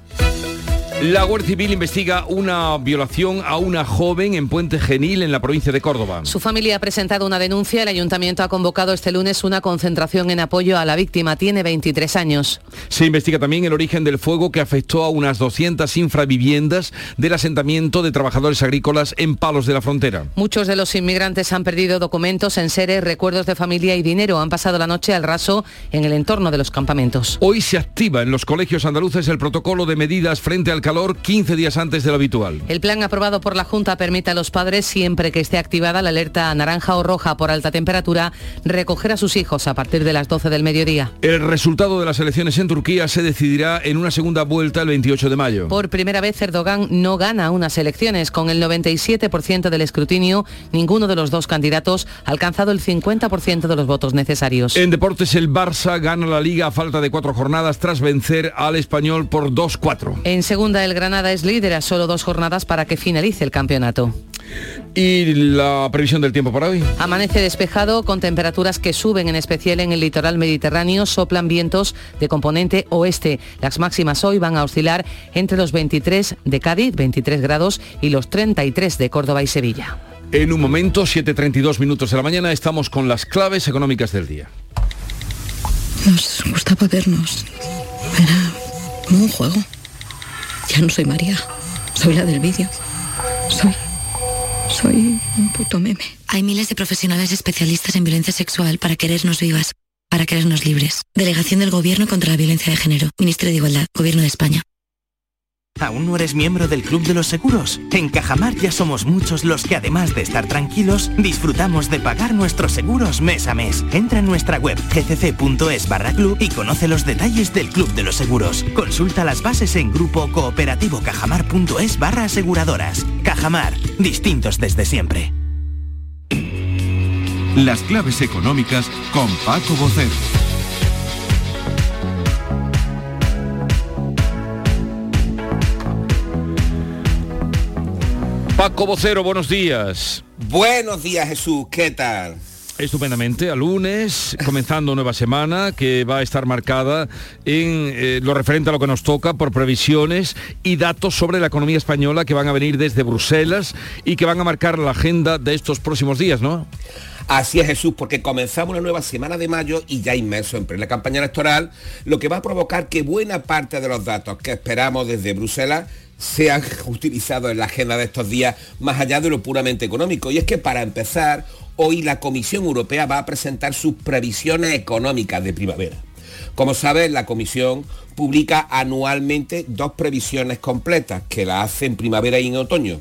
Speaker 1: La Guardia Civil investiga una violación a una joven en Puente Genil, en la provincia de Córdoba.
Speaker 18: Su familia ha presentado una denuncia. El ayuntamiento ha convocado este lunes una concentración en apoyo a la víctima. Tiene 23 años.
Speaker 1: Se investiga también el origen del fuego que afectó a unas 200 infraviviendas del asentamiento de trabajadores agrícolas en Palos de la Frontera.
Speaker 18: Muchos de los inmigrantes han perdido documentos, enseres, recuerdos de familia y dinero. Han pasado la noche al raso en el entorno de los campamentos.
Speaker 1: Hoy se activa en los colegios andaluces el protocolo de medidas frente al calor 15 días antes de lo habitual.
Speaker 18: El plan aprobado por la Junta permite a los padres, siempre que esté activada la alerta naranja o roja por alta temperatura, recoger a sus hijos a partir de las 12 del mediodía.
Speaker 1: El resultado de las elecciones en Turquía se decidirá en una segunda vuelta el 28 de mayo.
Speaker 18: Por primera vez Erdogan no gana unas elecciones. Con el 97% del escrutinio, ninguno de los dos candidatos ha alcanzado el 50% de los votos necesarios.
Speaker 1: En deportes el Barça gana la liga a falta de cuatro jornadas tras vencer al español por 2-4.
Speaker 18: En segunda, el Granada es líder a solo dos jornadas para que finalice el campeonato.
Speaker 1: ¿Y la previsión del tiempo para hoy?
Speaker 18: Amanece despejado con temperaturas que suben, en especial en el litoral mediterráneo, soplan vientos de componente oeste. Las máximas hoy van a oscilar entre los 23 de Cádiz, 23 grados, y los 33 de Córdoba y Sevilla.
Speaker 1: En un momento, 7.32 minutos de la mañana, estamos con las claves económicas del día.
Speaker 31: Nos gustaba vernos. Era como un juego. Ya no soy María. Soy la del vídeo. Soy. Soy un puto meme.
Speaker 36: Hay miles de profesionales especialistas en violencia sexual para querernos vivas, para querernos libres. Delegación del Gobierno contra la Violencia de Género. Ministerio de Igualdad. Gobierno de España.
Speaker 37: ¿Aún no eres miembro del Club de los Seguros? En Cajamar ya somos muchos los que además de estar tranquilos, disfrutamos de pagar nuestros seguros mes a mes. Entra en nuestra web gcc.es barra club y conoce los detalles del Club de los Seguros. Consulta las bases en grupo cooperativo cajamar.es barra aseguradoras. Cajamar, distintos desde siempre.
Speaker 38: Las claves económicas con Paco Bocero.
Speaker 1: Paco Vocero, buenos días.
Speaker 39: Buenos días Jesús, ¿qué tal?
Speaker 1: Estupendamente, a lunes, comenzando nueva semana que va a estar marcada en eh, lo referente a lo que nos toca por previsiones y datos sobre la economía española que van a venir desde Bruselas y que van a marcar la agenda de estos próximos días, ¿no?
Speaker 39: Así es Jesús, porque comenzamos una nueva semana de mayo y ya inmerso en plena campaña electoral, lo que va a provocar que buena parte de los datos que esperamos desde Bruselas sean utilizados en la agenda de estos días más allá de lo puramente económico. Y es que para empezar, hoy la Comisión Europea va a presentar sus previsiones económicas de primavera. Como sabes, la Comisión publica anualmente dos previsiones completas, que la hace en primavera y en otoño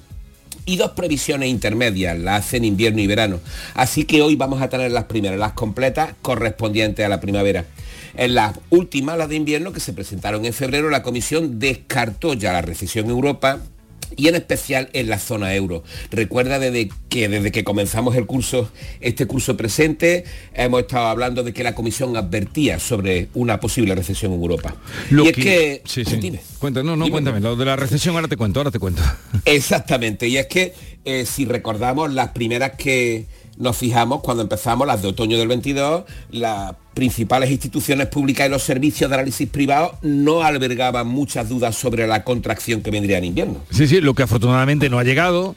Speaker 39: y dos previsiones intermedias, las hacen invierno y verano. Así que hoy vamos a tener las primeras, las completas correspondientes a la primavera. En las últimas, las de invierno, que se presentaron en febrero, la Comisión descartó ya la recesión en Europa y en especial en la zona euro. Recuerda desde que desde que comenzamos el curso, este curso presente, hemos estado hablando de que la Comisión advertía sobre una posible recesión en Europa.
Speaker 1: Lo
Speaker 39: y es que...
Speaker 1: Sí, sí. Cuenta, no, no, cuéntame, lo de la recesión ahora te cuento, ahora te cuento.
Speaker 39: Exactamente, y es que eh, si recordamos las primeras que nos fijamos cuando empezamos, las de otoño del 22, las principales instituciones públicas y los servicios de análisis privados no albergaban muchas dudas sobre la contracción que vendría en invierno.
Speaker 1: Sí, sí, lo que afortunadamente no ha llegado.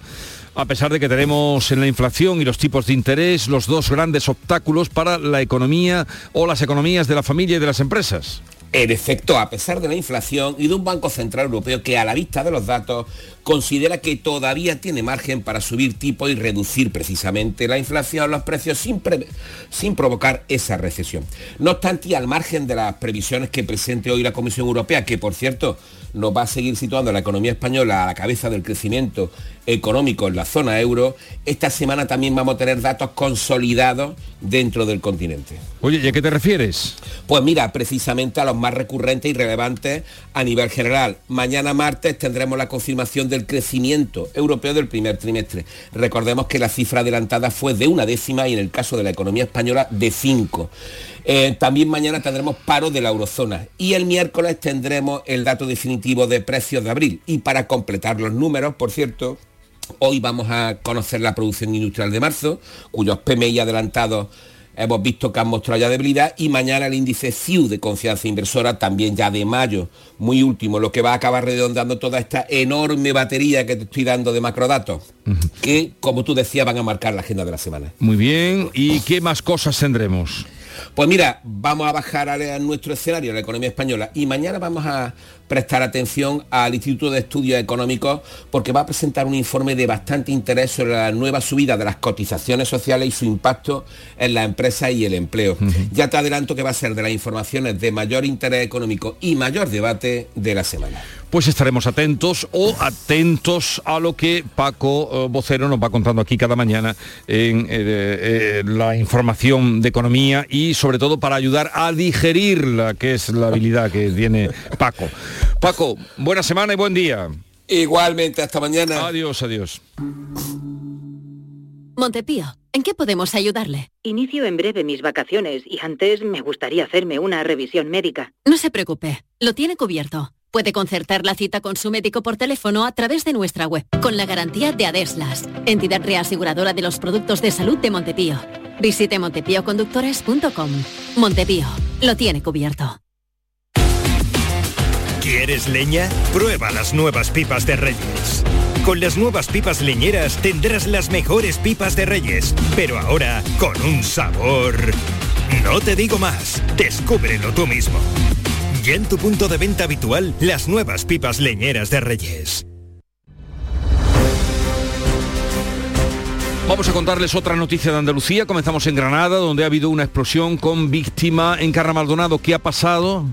Speaker 1: A pesar de que tenemos en la inflación y los tipos de interés los dos grandes obstáculos para la economía o las economías de la familia y de las empresas.
Speaker 39: En efecto, a pesar de la inflación y de un Banco Central Europeo que a la vista de los datos considera que todavía tiene margen para subir tipo y reducir precisamente la inflación, los precios sin, provocar esa recesión. No obstante, al margen de las previsiones que presente hoy la Comisión Europea, que por cierto nos va a seguir situando la economía española a la cabeza del crecimiento económico en la zona euro, esta semana también vamos a tener datos consolidados dentro del continente.
Speaker 1: Oye, ¿y a qué te refieres?
Speaker 39: Pues mira, precisamente a los más recurrentes y relevantes a nivel general. Mañana martes tendremos la confirmación del crecimiento europeo del primer trimestre. Recordemos que la cifra adelantada fue de una décima y en el caso de la economía española de cinco. Eh, también mañana tendremos paro de la eurozona y el miércoles tendremos el dato definitivo de precios de abril. Y para completar los números, por cierto, hoy vamos a conocer la producción industrial de marzo, cuyos PMI adelantados hemos visto que han mostrado ya debilidad y mañana el índice CIU de confianza inversora también ya de mayo, muy último, lo que va a acabar redondeando toda esta enorme batería que te estoy dando de macrodatos, que como tú decías van a marcar la agenda de la semana.
Speaker 1: Muy bien, ¿y qué más cosas tendremos?
Speaker 39: Pues mira, vamos a bajar a, nuestro escenario, la economía española, y mañana vamos a prestar atención al Instituto de Estudios Económicos porque va a presentar un informe de bastante interés sobre la nueva subida de las cotizaciones sociales y su impacto en la empresa y el empleo. Ya te adelanto que va a ser de las informaciones de mayor interés económico y mayor debate de la semana
Speaker 1: pues estaremos atentos o atentos a lo que Paco eh, Vocero nos va contando aquí cada mañana en eh, eh, la información de economía y sobre todo para ayudar a digerirla, que es la habilidad que tiene Paco. Paco, buena semana y buen día.
Speaker 39: Igualmente, hasta mañana.
Speaker 1: Adiós, adiós.
Speaker 40: Montepío, ¿en qué podemos ayudarle?
Speaker 41: Inicio en breve mis vacaciones y antes me gustaría hacerme una revisión médica.
Speaker 40: No se preocupe, lo tiene cubierto. Puede concertar la cita con su médico por teléfono a través de nuestra web, con la garantía de Adeslas, entidad reaseguradora de los productos de salud de Montepío. Visite montepíoconductores.com. Montepío, lo tiene cubierto.
Speaker 42: ¿Quieres leña? Prueba las nuevas pipas de Reyes. Con las nuevas pipas leñeras tendrás las mejores pipas de Reyes, pero ahora con un sabor... No te digo más, descúbrelo tú mismo. Ya en tu punto de venta habitual, las nuevas pipas leñeras de Reyes.
Speaker 1: Vamos a contarles otra noticia de Andalucía. Comenzamos en Granada, donde ha habido una explosión con víctima en Carra Maldonado. ¿Qué ha pasado?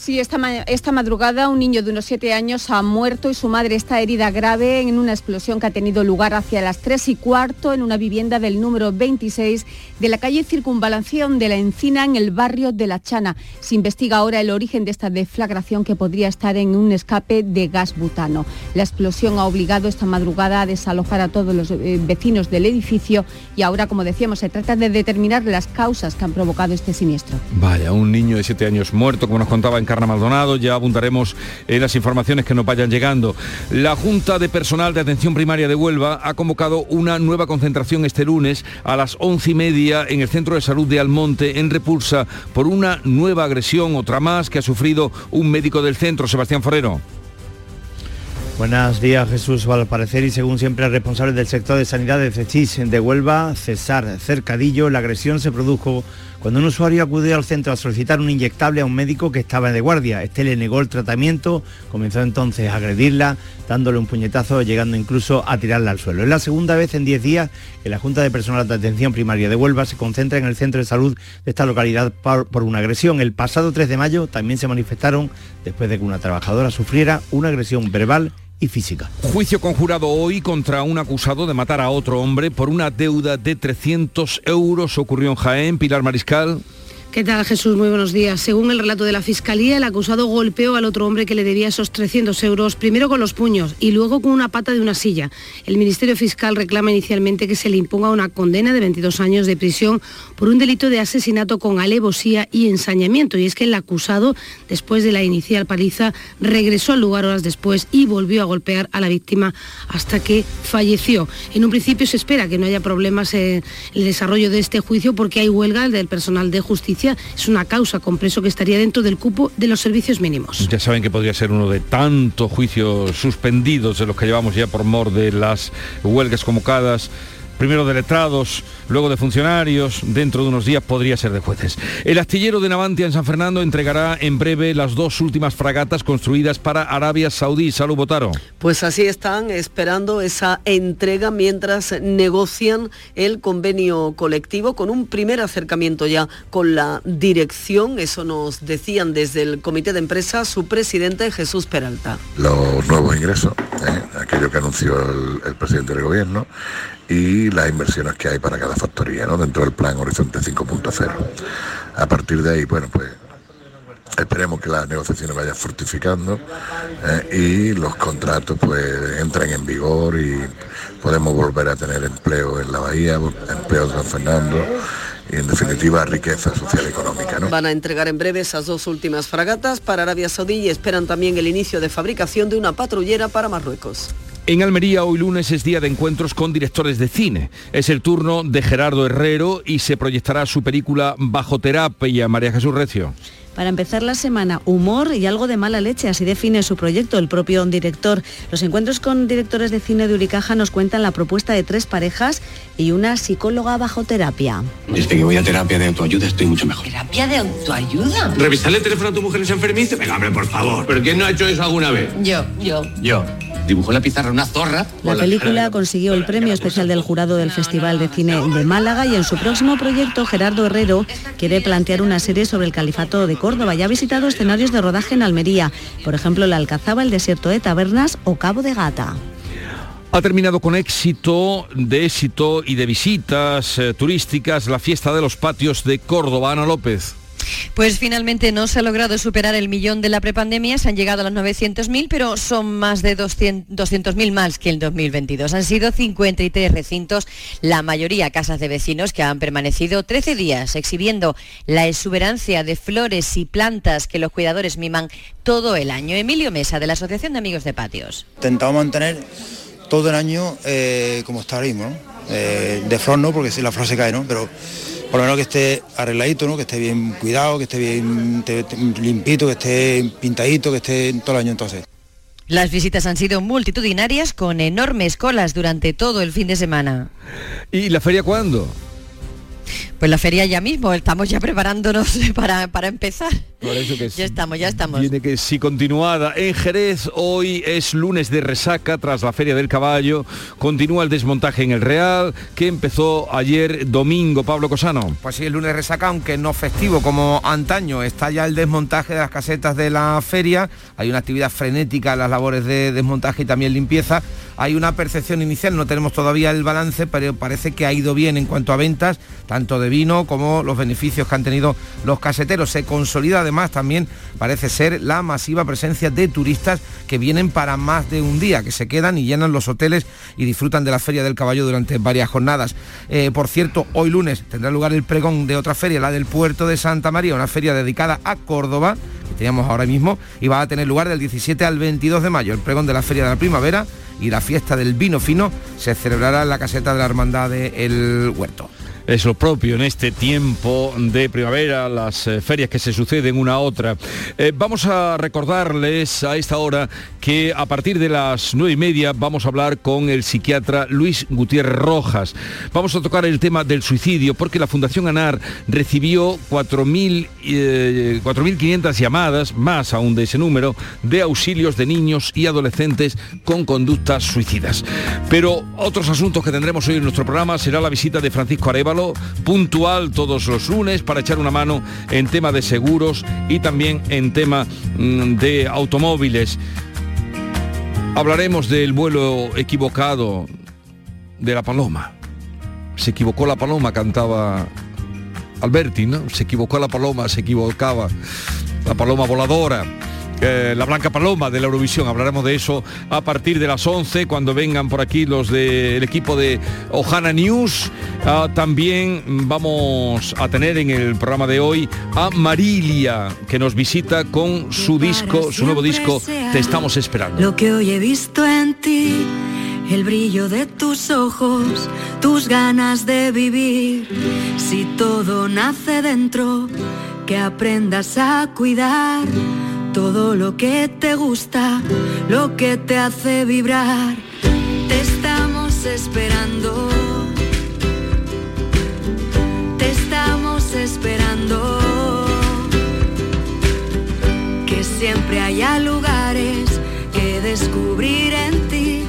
Speaker 21: Sí, esta, esta, madrugada un niño de unos 7 años ha muerto y su madre está herida grave en una explosión que ha tenido lugar hacia las 3 y cuarto en una vivienda del número 26 de la calle Circunvalación de la Encina en el barrio de La Chana. Se investiga ahora el origen de esta deflagración que podría estar en un escape de gas butano. La explosión ha obligado esta madrugada a desalojar a todos los eh, vecinos del edificio y ahora, como decíamos, se trata de determinar las causas que han provocado este siniestro.
Speaker 1: Vaya, un niño de 7 años muerto, como nos contaba en Carna Maldonado, ya abundaremos en las informaciones que nos vayan llegando. La Junta de Personal de Atención Primaria de Huelva ha convocado una nueva concentración este lunes a las once y media en el Centro de Salud de Almonte, en Repulsa, por una nueva agresión, otra más, que ha sufrido un médico del centro, Sebastián Forero.
Speaker 43: Buenos días, Jesús. Al parecer y según siempre el responsable del sector de sanidad de CECHIS de Huelva, César Cercadillo, la agresión se produjo cuando un usuario acudió al centro a solicitar un inyectable a un médico que estaba de guardia. Este le negó el tratamiento, comenzó entonces a agredirla, dándole un puñetazo, llegando incluso a tirarla al suelo. Es la segunda vez en 10 días que la Junta de Personal de Atención Primaria de Huelva se concentra en el centro de salud de esta localidad por, una agresión. El pasado 3 de mayo también se manifestaron después de que una trabajadora sufriera una agresión verbal física.
Speaker 1: Juicio conjurado hoy contra un acusado de matar a otro hombre por una deuda de 300 euros. Ocurrió en Jaén, Pilar Mariscal.
Speaker 11: ¿Qué tal Jesús? Muy buenos días. Según el relato de la Fiscalía, el acusado golpeó al otro hombre que le debía esos 300 euros, primero con los puños y luego con una pata de una silla. El Ministerio Fiscal reclama inicialmente que se le imponga una condena de 22 años de prisión por un delito de asesinato con alevosía y ensañamiento. Y es que el acusado, después de la inicial paliza, regresó al lugar horas después y volvió a golpear a la víctima hasta que falleció. En un principio se espera que no haya problemas en el desarrollo de este juicio porque hay huelga del personal de justicia es una causa con preso que estaría dentro del cupo de los servicios mínimos.
Speaker 1: Ya saben que podría ser uno de tantos juicios suspendidos de los que llevamos ya por mor de las huelgas convocadas primero de letrados, luego de funcionarios, dentro de unos días podría ser de jueces. El astillero de Navantia en San Fernando entregará en breve las dos últimas fragatas construidas para Arabia Saudí. Salud, Botaro.
Speaker 4: Pues así están esperando esa entrega mientras negocian el convenio colectivo con un primer acercamiento ya con la dirección. Eso nos decían desde el comité de empresa su presidente Jesús Peralta.
Speaker 44: Los nuevos ingresos, ¿eh? aquello que anunció el, el presidente del gobierno, y las inversiones que hay para cada factoría, ¿no? Dentro del plan Horizonte 5.0. A partir de ahí, bueno, pues esperemos que las negociaciones vayan fortificando eh, y los contratos pues entren en vigor y podemos volver a tener empleo en la bahía, empleo en San Fernando y en definitiva riqueza social y económica. ¿no?
Speaker 4: Van a entregar en breve esas dos últimas fragatas para Arabia Saudí y esperan también el inicio de fabricación de una patrullera para Marruecos.
Speaker 1: En Almería hoy lunes es día de encuentros con directores de cine. Es el turno de Gerardo Herrero y se proyectará su película Bajo Terapia, María Jesús Recio.
Speaker 45: Para empezar la semana, humor y algo de mala leche, así define su proyecto el propio director. Los encuentros con directores de cine de Uricaja nos cuentan la propuesta de tres parejas y una psicóloga bajo terapia.
Speaker 46: Desde que voy a terapia de autoayuda estoy mucho mejor.
Speaker 47: ¿Terapia de autoayuda?
Speaker 46: ¿Revisarle el teléfono a tu mujer es enfermizo? Venga, hombre, por favor. ¿Pero quién no ha hecho eso alguna vez?
Speaker 47: Yo, yo.
Speaker 46: Yo. Dibujó en la pizarra una zorra.
Speaker 45: La película consiguió el premio especial del jurado del Festival de Cine de Málaga y en su próximo proyecto Gerardo Herrero quiere plantear una serie sobre el califato de Córdoba y ha visitado escenarios de rodaje en Almería, por ejemplo la Alcazaba, el desierto de Tabernas o Cabo de Gata.
Speaker 1: Ha terminado con éxito, de éxito y de visitas eh, turísticas la fiesta de los patios de Córdoba. Ana López.
Speaker 8: Pues finalmente no se ha logrado superar el millón de la prepandemia, se han llegado a los 900.000, pero son más de 200.000 más que el 2022. Han sido 53 recintos, la mayoría casas de vecinos que han permanecido 13 días exhibiendo la exuberancia de flores y plantas que los cuidadores miman todo el año. Emilio Mesa, de la Asociación de Amigos de Patios.
Speaker 29: Intentamos mantener todo el año eh, como está ahora. Eh, de flor no, porque si la flor se cae, ¿no? Pero por lo menos que esté arregladito, ¿no? que esté bien cuidado, que esté bien te- te- limpito, que esté pintadito, que esté todo el año entonces.
Speaker 8: Las visitas han sido multitudinarias con enormes colas durante todo el fin de semana.
Speaker 1: ¿Y la feria cuándo?
Speaker 8: Pues la feria ya mismo, estamos ya preparándonos para, para empezar.
Speaker 1: Por eso que
Speaker 8: Ya estamos, ya estamos.
Speaker 1: Tiene que sí continuada. En Jerez hoy es lunes de resaca tras la Feria del Caballo. Continúa el desmontaje en el Real que empezó ayer domingo. Pablo Cosano.
Speaker 48: Pues sí, el lunes resaca, aunque no festivo como antaño. Está ya el desmontaje de las casetas de la feria. Hay una actividad frenética en las labores de desmontaje y también limpieza. Hay una percepción inicial, no tenemos todavía el balance, pero parece que ha ido bien en cuanto a ventas, tanto de vino como los beneficios que han tenido los caseteros. Se consolida además también, parece ser, la masiva presencia de turistas que vienen para más de un día, que se quedan y llenan los hoteles y disfrutan de la Feria del Caballo durante varias jornadas. Eh, por cierto, hoy lunes tendrá lugar el pregón de otra feria, la del Puerto de Santa María, una feria dedicada a Córdoba, que teníamos ahora mismo, y va a tener lugar del 17 al 22 de mayo, el pregón de la Feria de la Primavera y la fiesta del vino fino se celebrará en la caseta de la Hermandad de El Huerto.
Speaker 1: Es lo propio en este tiempo de primavera, las eh, ferias que se suceden una a otra. Eh, vamos a recordarles a esta hora que a partir de las nueve y media vamos a hablar con el psiquiatra Luis Gutiérrez Rojas. Vamos a tocar el tema del suicidio porque la Fundación ANAR recibió 4.000, eh, 4.500 llamadas, más aún de ese número, de auxilios de niños y adolescentes con conductas suicidas. Pero otros asuntos que tendremos hoy en nuestro programa será la visita de Francisco Arevalo, puntual todos los lunes para echar una mano en tema de seguros y también en tema mm, de automóviles. Hablaremos del vuelo equivocado de la paloma. Se equivocó la paloma, cantaba Alberti, ¿no? Se equivocó la paloma, se equivocaba. La paloma voladora. Eh, la Blanca Paloma de la Eurovisión. Hablaremos de eso a partir de las 11 cuando vengan por aquí los del equipo de Ojana News. Ah, también vamos a tener en el programa de hoy a Marilia que nos visita con su disco, su nuevo disco Te estamos esperando.
Speaker 49: Lo que hoy he visto en ti
Speaker 50: el brillo de tus ojos, tus ganas de vivir. Si todo nace dentro, que aprendas a cuidar todo lo que te gusta, lo que te hace vibrar. Te estamos esperando. Te estamos esperando. Que siempre haya lugares que descubrir en ti,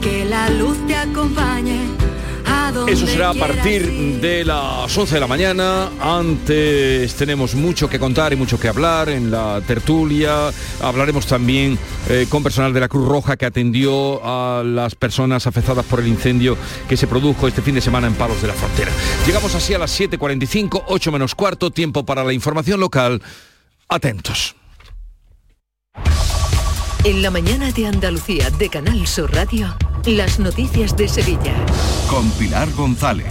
Speaker 50: que la luz te acompañe.
Speaker 1: Eso será a partir
Speaker 50: ir.
Speaker 1: de las 11 de la mañana. Antes tenemos mucho que contar y mucho que hablar en la tertulia. Hablaremos también eh, con personal de la Cruz Roja que atendió a las personas afectadas por el incendio que se produjo este fin de semana en Palos de la Frontera. Llegamos así a las 7.45, 8 menos cuarto, tiempo para la información local. Atentos.
Speaker 51: En la mañana de Andalucía de Canal Sur Radio, las noticias de Sevilla.
Speaker 52: Con Pilar González.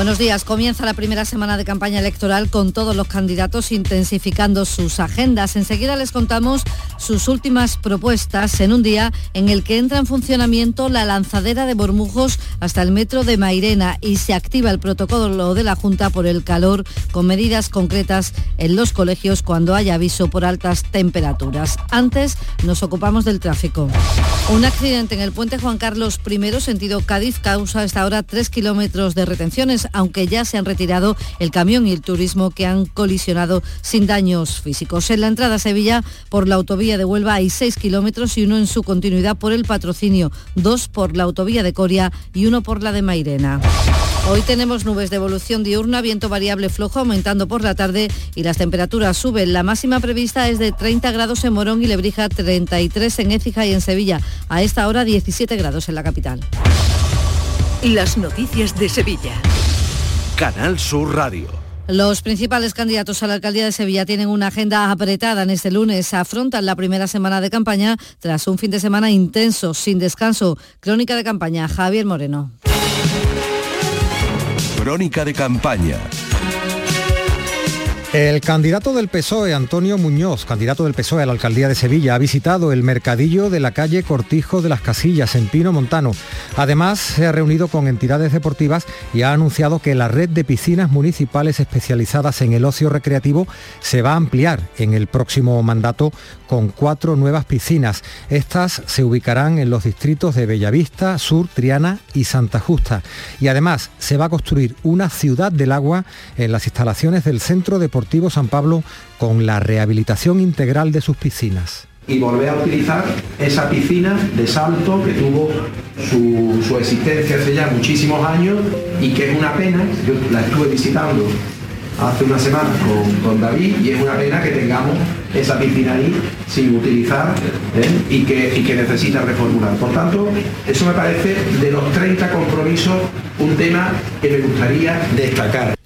Speaker 9: Buenos días. Comienza la primera semana de campaña electoral con todos los candidatos intensificando sus agendas. Enseguida les contamos sus últimas propuestas en un día en el que entra en funcionamiento la lanzadera de Bormujos hasta el metro de Mairena y se activa el protocolo de la Junta por el calor con medidas concretas en los colegios cuando haya aviso por altas temperaturas. Antes nos ocupamos del tráfico. Un accidente en el puente Juan Carlos I, sentido Cádiz, causa a esta hora tres kilómetros de retenciones, aunque ya se han retirado el camión y el turismo que han colisionado sin daños físicos. En la entrada a Sevilla, por la autovía de Huelva, hay seis kilómetros y uno en su continuidad por el patrocinio, dos por la autovía de Coria y uno por la de Mairena. Hoy tenemos nubes de evolución diurna, viento variable flojo aumentando por la tarde y las temperaturas suben. La máxima prevista es de 30 grados en Morón y Lebrija, 33 en Écija y en Sevilla. A esta hora 17 grados en la capital.
Speaker 51: Las noticias de Sevilla.
Speaker 52: Canal Sur Radio.
Speaker 9: Los principales candidatos a la alcaldía de Sevilla tienen una agenda apretada en este lunes. Afrontan la primera semana de campaña tras un fin de semana intenso, sin descanso. Crónica de campaña, Javier Moreno.
Speaker 52: Crónica de campaña.
Speaker 53: El candidato del PSOE, Antonio Muñoz, candidato del PSOE a la alcaldía de Sevilla, ha visitado el mercadillo de la calle Cortijo de las Casillas, en Pino Montano. Además, se ha reunido con entidades deportivas y ha anunciado que la red de piscinas municipales especializadas en el ocio recreativo se va a ampliar en el próximo mandato con cuatro nuevas piscinas. Estas se ubicarán en los distritos de Bellavista, Sur, Triana y Santa Justa. Y además se va a construir una ciudad del agua en las instalaciones del Centro Deportivo San Pablo con la rehabilitación integral de sus piscinas.
Speaker 54: y volver a utilizar esa piscina de salto que tuvo su, su existencia hace ya muchísimos años y que es una pena, yo la estuve visitando hace una semana con, con David y es una pena que tengamos esa piscina ahí sin utilizar ¿eh? y, que, y que necesita reformular. Por tanto, eso me parece de los 30 compromisos un tema que me gustaría destacar.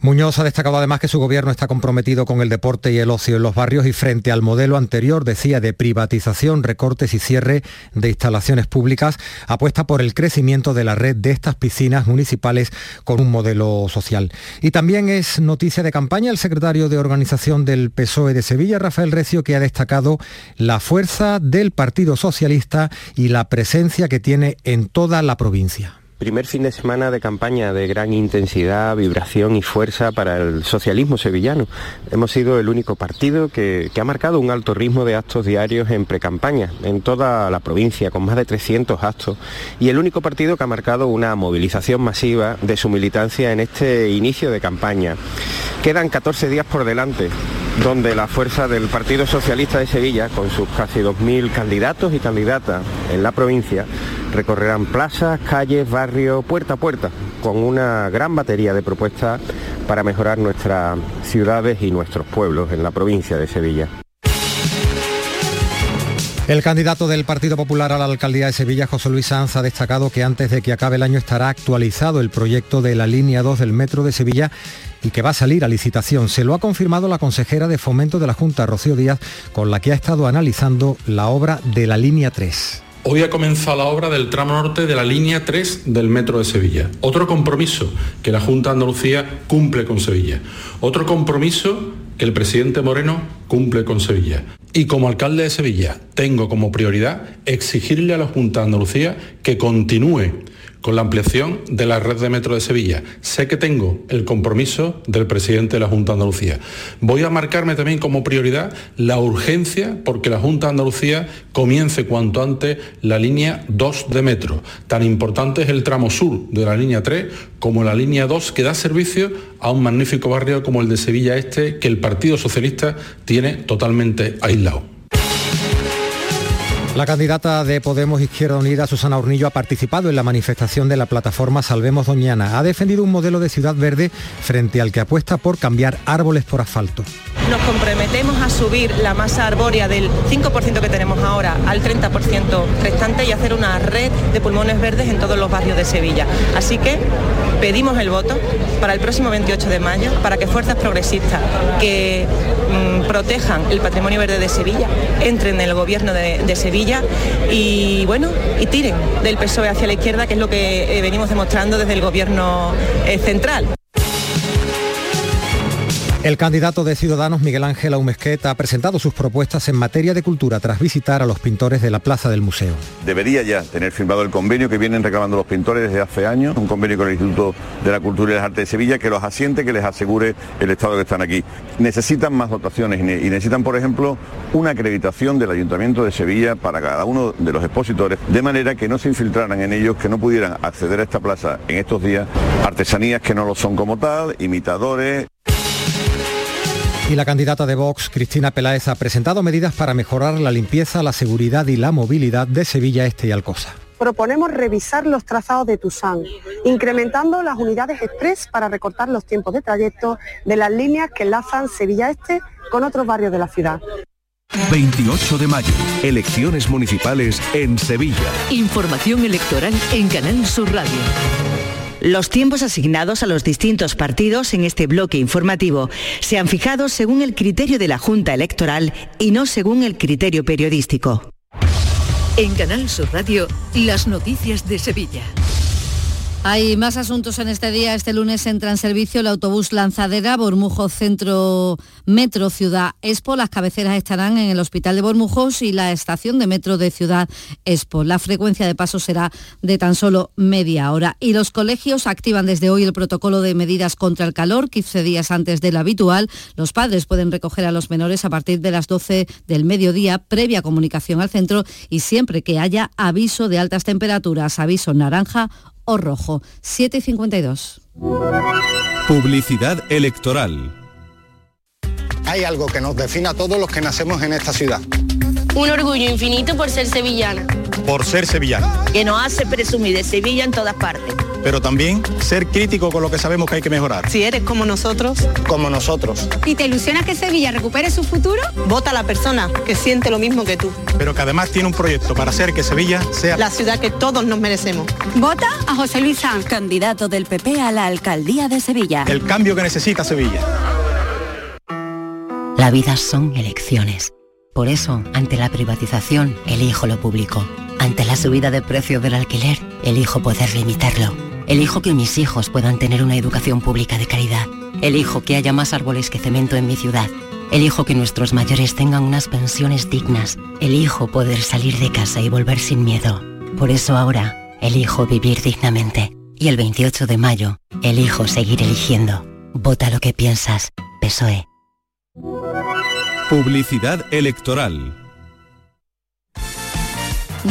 Speaker 53: Muñoz ha destacado además que su gobierno está comprometido con el deporte y el ocio en los barrios y frente al modelo anterior, decía, de privatización, recortes y cierre de instalaciones públicas, apuesta por el crecimiento de la red de estas piscinas municipales con un modelo social. Y también es noticia de campaña el secretario de organización del PSOE de Sevilla, Rafael Recio, que ha destacado la fuerza del Partido Socialista y la presencia que tiene en toda la provincia.
Speaker 49: Primer fin de semana de campaña de gran intensidad, vibración y fuerza para el socialismo sevillano. Hemos sido el único partido que, ha marcado un alto ritmo de actos diarios en precampaña, en toda la provincia, con más de 300 actos, y el único partido que ha marcado una movilización masiva de su militancia en este inicio de campaña. Quedan 14 días por delante, donde la fuerza del Partido Socialista de Sevilla, con sus casi 2.000 candidatos y candidatas en la provincia, recorrerán plazas, calles, barrios, puerta a puerta, con una gran batería de propuestas para mejorar nuestras ciudades y nuestros pueblos en la provincia de Sevilla.
Speaker 53: El candidato del Partido Popular a la alcaldía de Sevilla, José Luis Sanz, ha destacado que antes de que acabe el año estará actualizado el proyecto de la línea 2 del metro de Sevilla y que va a salir a licitación. Se lo ha confirmado la consejera de fomento de la Junta, Rocío Díaz, con la que ha estado analizando la obra de la línea 3.
Speaker 55: Hoy ha comenzado la obra del tramo norte de la línea 3 del Metro de Sevilla. Otro compromiso que la Junta de Andalucía cumple con Sevilla. Otro compromiso
Speaker 56: que el presidente Moreno cumple con Sevilla. Y como alcalde de Sevilla tengo como prioridad exigirle a la Junta de Andalucía que continúe con la ampliación de la red de metro de Sevilla. Sé que tengo el compromiso del presidente de la Junta de Andalucía. Voy a marcarme también como prioridad la urgencia porque la Junta de Andalucía comience cuanto antes la línea 2 de metro. Tan importante es el tramo sur de la línea 3 como la línea 2 que da servicio a un magnífico barrio como el de Sevilla Este que el Partido Socialista tiene totalmente aislado.
Speaker 57: La candidata de Podemos Izquierda Unida, Susana Hornillo, ha participado en la manifestación de la plataforma Salvemos Doñana. Ha defendido un modelo de ciudad verde frente al que apuesta por cambiar árboles por asfalto.
Speaker 58: Nos comprometemos a subir la masa arbórea del 5% que tenemos ahora al 30% restante y hacer una red de pulmones verdes en todos los barrios de Sevilla. Así que pedimos el voto para el próximo 28 de mayo para que fuerzas progresistas que mm, protejan el patrimonio verde de Sevilla entren en el gobierno de, Sevilla y bueno, y tiren del PSOE hacia la izquierda, que es lo que eh, venimos demostrando desde el gobierno eh, central.
Speaker 57: El candidato de Ciudadanos, Miguel Ángel Aumesquet, ha presentado sus propuestas en materia de cultura tras visitar a los pintores de la Plaza del Museo.
Speaker 59: Debería ya tener firmado el convenio que vienen reclamando los pintores desde hace años, un convenio con el Instituto de la Cultura y las Artes de Sevilla que los asiente, que les asegure el estado que están aquí. Necesitan más dotaciones y necesitan, por ejemplo, una acreditación del Ayuntamiento de Sevilla para cada uno de los expositores, de manera que no se infiltraran en ellos, que no pudieran acceder a esta plaza en estos días artesanías que no lo son como tal, imitadores.
Speaker 57: Y la candidata de Vox, Cristina Peláez, ha presentado medidas para mejorar la limpieza, la seguridad y la movilidad de Sevilla Este y Alcosa.
Speaker 60: Proponemos revisar los trazados de Tusán, incrementando las unidades express para recortar los tiempos de trayecto de las líneas que enlazan Sevilla Este con otros barrios de la ciudad.
Speaker 34: 28 de mayo, elecciones municipales en Sevilla.
Speaker 51: Información electoral en Canal Sur Radio.
Speaker 8: Los tiempos asignados a los distintos partidos en este bloque informativo se han fijado según el criterio de la Junta Electoral y no según el criterio periodístico.
Speaker 51: En Canal Sur Radio, las noticias de Sevilla.
Speaker 9: Hay más asuntos en este día. Este lunes entra en servicio el autobús Lanzadera, Bormujo Centro Metro Ciudad Expo. Las cabeceras estarán en el Hospital de Bormujos y la estación de metro de Ciudad Expo. La frecuencia de paso será de tan solo media hora. Y los colegios activan desde hoy el protocolo de medidas contra el calor, 15 días antes del habitual. Los padres pueden recoger a los menores a partir de las 12 del mediodía, previa comunicación al centro y siempre que haya aviso de altas temperaturas, aviso naranja o rojo. 7,52.
Speaker 34: Publicidad electoral.
Speaker 29: Hay algo que nos define a todos los que nacemos en esta ciudad.
Speaker 61: Un orgullo infinito por ser sevillana.
Speaker 29: Por ser sevillana.
Speaker 61: Que nos hace presumir de Sevilla en todas partes.
Speaker 29: Pero también ser crítico con lo que sabemos que hay que mejorar.
Speaker 61: Si eres como nosotros.
Speaker 29: Como nosotros.
Speaker 61: ¿Y te ilusiona que Sevilla recupere su futuro? Vota a la persona que siente lo mismo que tú.
Speaker 29: Pero que además tiene un proyecto para hacer que Sevilla sea
Speaker 61: la ciudad que todos nos merecemos.
Speaker 62: Vota a José Luis Sanz,
Speaker 63: candidato del PP a la alcaldía de Sevilla.
Speaker 29: El cambio que necesita Sevilla.
Speaker 63: La vida son elecciones. Por eso, ante la privatización, elijo lo público. Ante la subida de precio del alquiler, elijo poder limitarlo. Elijo que mis hijos puedan tener una educación pública de calidad. Elijo que haya más árboles que cemento en mi ciudad. Elijo que nuestros mayores tengan unas pensiones dignas. Elijo poder salir de casa y volver sin miedo. Por eso ahora, elijo vivir dignamente. Y el 28 de mayo, elijo seguir eligiendo. Vota lo que piensas. PSOE.
Speaker 34: Publicidad electoral.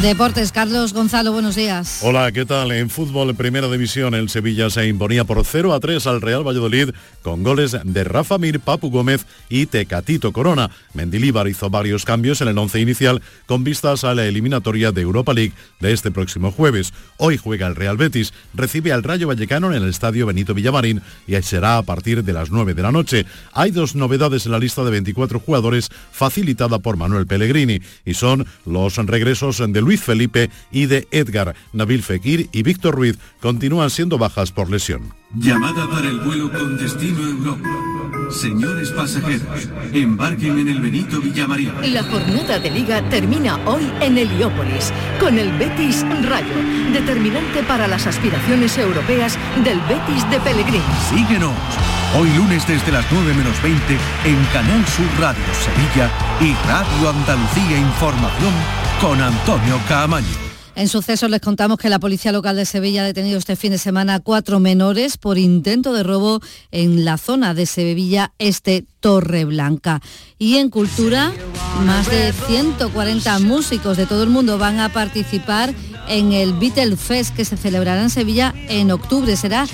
Speaker 9: Deportes, Carlos Gonzalo, buenos días.
Speaker 53: Hola, ¿qué tal? En fútbol, primera división, el Sevilla se imponía por 0 a 3 al Real Valladolid con goles de Rafa Mir, Papu Gómez y Tecatito Corona. Mendilíbar hizo varios cambios en el once inicial con vistas a la eliminatoria de Europa League de este próximo jueves. Hoy juega el Real Betis, recibe al Rayo Vallecano en el Estadio Benito Villamarín y será a partir de las 9 de la noche. Hay dos novedades en la lista de 24 jugadores facilitada por Manuel Pellegrini y son los regresos de Luis Felipe y de Edgar. Nabil Fekir y Víctor Ruiz continúan siendo bajas por lesión.
Speaker 64: Llamada para el vuelo con destino Europa. Señores pasajeros, embarquen en el Benito Villamarín.
Speaker 51: La jornada de liga termina hoy en Heliópolis, con el Betis Rayo, determinante para las aspiraciones europeas del Betis de Pellegrini.
Speaker 34: Síguenos Hoy lunes desde las 9 menos 20 en Canal Sur Radio Sevilla y Radio Andalucía Información con Antonio Caamaño.
Speaker 9: En sucesos les contamos que la Policía Local de Sevilla ha detenido este fin de semana a cuatro menores por intento de robo en la zona de Sevilla Este Torreblanca. Y en cultura, más de 140 músicos de todo el mundo van a participar en el Beatle Fest que se celebrará en Sevilla en octubre. Será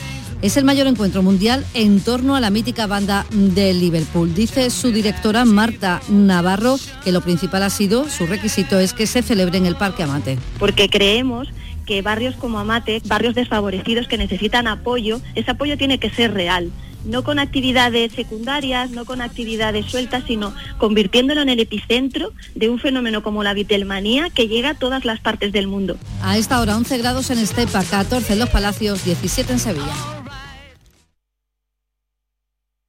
Speaker 9: es el mayor encuentro mundial en torno a la mítica banda de Liverpool. Dice su directora Marta Navarro que lo principal ha sido, su requisito es que se celebre en el Parque Amate.
Speaker 65: Porque creemos que barrios como Amate, barrios desfavorecidos que necesitan apoyo, ese apoyo tiene que ser real no con actividades secundarias, no con actividades sueltas, sino convirtiéndolo en el epicentro de un fenómeno como la vitelmanía que llega a todas las partes del mundo.
Speaker 9: A esta hora 11 grados en Estepa, 14 en Los Palacios, 17 en Sevilla.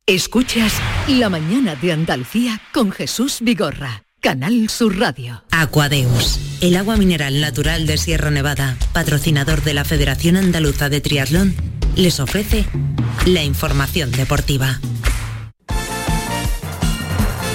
Speaker 51: Escuchas La mañana de Andalucía con Jesús Vigorra, Canal Sur Radio.
Speaker 66: Aquadeus, el agua mineral natural de Sierra Nevada, patrocinador de la Federación Andaluza de Triatlón, les ofrece la información deportiva.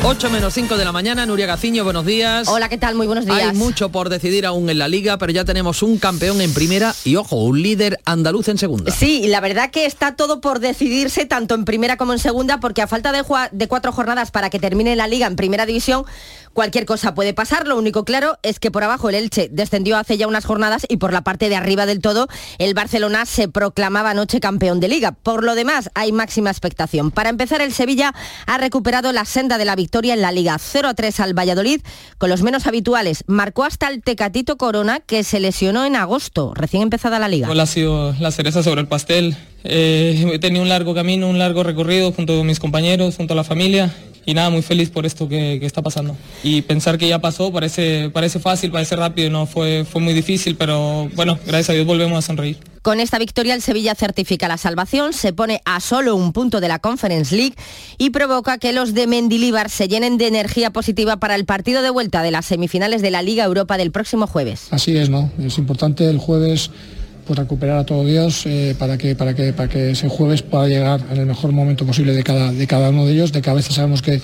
Speaker 48: 8 menos 5 de la mañana, Nuria Gaciño, buenos días.
Speaker 33: Hola, ¿qué tal? Muy buenos días.
Speaker 48: Hay mucho por decidir aún en la liga, pero ya tenemos un campeón en primera y, ojo, un líder andaluz en segunda.
Speaker 33: Sí, la verdad que está todo por decidirse, tanto en primera como en segunda, porque a falta de, de cuatro jornadas para que termine la liga en primera división, Cualquier cosa puede pasar, lo único claro es que por abajo el Elche descendió hace ya unas jornadas y por la parte de arriba del todo el Barcelona se proclamaba anoche campeón de liga. Por lo demás hay máxima expectación. Para empezar el Sevilla ha recuperado la senda de la victoria en la liga 0 a 3 al Valladolid con los menos habituales. Marcó hasta el Tecatito Corona que se lesionó en agosto, recién empezada la liga.
Speaker 67: ha sido la cereza sobre el pastel. Eh, he tenido un largo camino, un largo recorrido junto con mis compañeros, junto a la familia y nada, muy feliz por esto que, está pasando. Y pensar que ya pasó parece, parece fácil, parece rápido, no fue, fue muy difícil, pero bueno, gracias a Dios volvemos a sonreír.
Speaker 33: Con esta victoria el Sevilla certifica la salvación, se pone a solo un punto de la Conference League y provoca que los de Mendilibar se llenen de energía positiva para el partido de vuelta de las semifinales de la Liga Europa del próximo jueves.
Speaker 68: Así es, ¿no? Es importante el jueves recuperar a todo Dios eh, para, que, para, que, para que ese jueves pueda llegar en el mejor momento posible de cada, de cada uno de ellos, de cabeza sabemos que,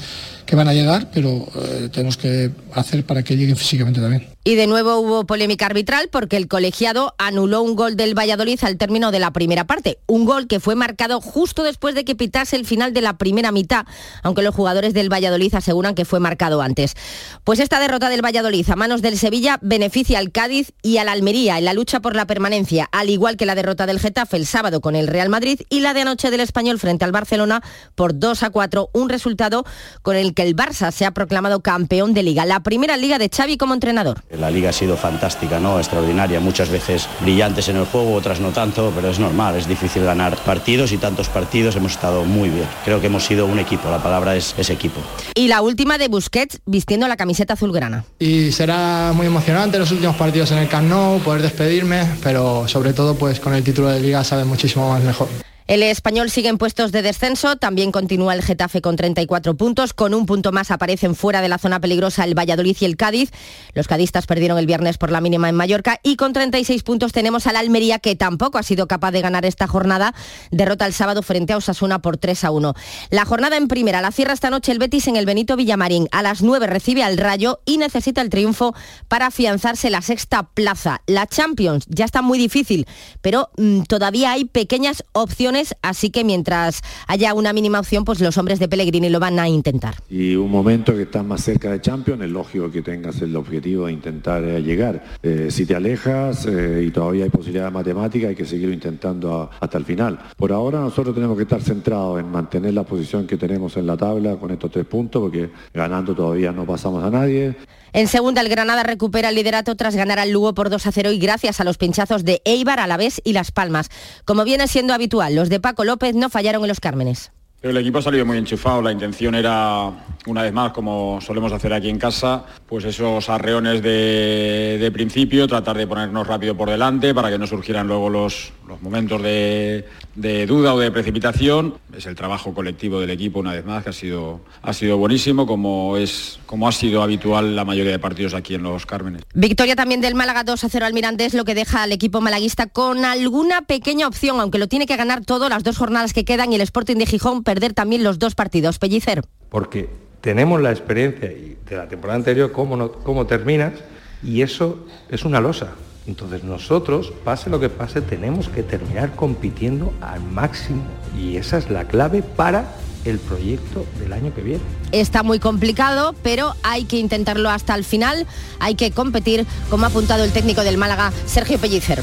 Speaker 68: que van a llegar, pero eh, tenemos que hacer para que lleguen físicamente también.
Speaker 33: Y de nuevo hubo polémica arbitral porque el colegiado anuló un gol del Valladolid al término de la primera parte. Un gol que fue marcado justo después de que pitase el final de la primera mitad, aunque los jugadores del Valladolid aseguran que fue marcado antes. Pues esta derrota del Valladolid a manos del Sevilla beneficia al Cádiz y al Almería en la lucha por la permanencia, al igual que la derrota del Getafe el sábado con el Real Madrid y la de anoche del Español frente al Barcelona por 2 a 4, un resultado con el que el Barça se ha proclamado campeón de liga, la primera liga de Xavi como entrenador.
Speaker 69: La liga ha sido fantástica, ¿no? extraordinaria, muchas veces brillantes en el juego, otras no tanto, pero es normal, es difícil ganar partidos y tantos partidos hemos estado muy bien. Creo que hemos sido un equipo, la palabra es, ese equipo.
Speaker 33: Y la última de Busquets vistiendo la camiseta azulgrana.
Speaker 68: Y será muy emocionante los últimos partidos en el Camp Nou, poder despedirme, pero sobre todo pues con el título de liga sabe muchísimo más mejor.
Speaker 33: El español sigue en puestos de descenso, también continúa el Getafe con 34 puntos, con un punto más aparecen fuera de la zona peligrosa el Valladolid y el Cádiz. Los cadistas perdieron el viernes por la mínima en Mallorca y con 36 puntos tenemos al Almería que tampoco ha sido capaz de ganar esta jornada, derrota el sábado frente a Osasuna por 3 a 1. La jornada en primera la cierra esta noche el Betis en el Benito Villamarín. A las 9 recibe al Rayo y necesita el triunfo para afianzarse la sexta plaza. La Champions ya está muy difícil, pero mm, todavía hay pequeñas opciones así que mientras haya una mínima opción, pues los hombres de Pellegrini lo van a intentar.
Speaker 70: Y un momento que estás más cerca de Champions, es lógico que tengas el objetivo de intentar eh, llegar. Eh, si te alejas eh, y todavía hay posibilidad de matemática, hay que seguir intentando hasta el final. Por ahora nosotros tenemos que estar centrados en mantener la posición que tenemos en la tabla con estos tres puntos, porque ganando todavía no pasamos a nadie.
Speaker 33: En segunda, el Granada recupera el liderato tras ganar al Lugo por 2 a 0 y gracias a los pinchazos de Eibar, Alavés y Las Palmas. Como viene siendo habitual, los de Paco López no fallaron en los Cármenes.
Speaker 71: El equipo ha salido muy enchufado, la intención era, una vez más, como solemos hacer aquí en casa, pues esos arreones de, principio, tratar de ponernos rápido por delante para que no surgieran luego los, momentos de,
Speaker 53: de duda o de precipitación. Es el trabajo colectivo del equipo una vez más que ha sido, ha sido buenísimo como, es, como ha sido habitual la mayoría de partidos aquí en Los Cármenes.
Speaker 33: Victoria también del Málaga 2 a 0 al Mirandés, lo que deja al equipo malaguista con alguna pequeña opción, aunque lo tiene que ganar todo las dos jornadas que quedan y el Sporting de Gijón perder también los dos partidos. Pellicer.
Speaker 72: Porque tenemos la experiencia de la temporada anterior, cómo, no, cómo terminas, y eso es una losa. Entonces nosotros, pase lo que pase, tenemos que terminar compitiendo al máximo y esa es la clave para el proyecto del año que viene.
Speaker 33: Está muy complicado, pero hay que intentarlo hasta el final, hay que competir, como ha apuntado el técnico del Málaga, Sergio Pellicer.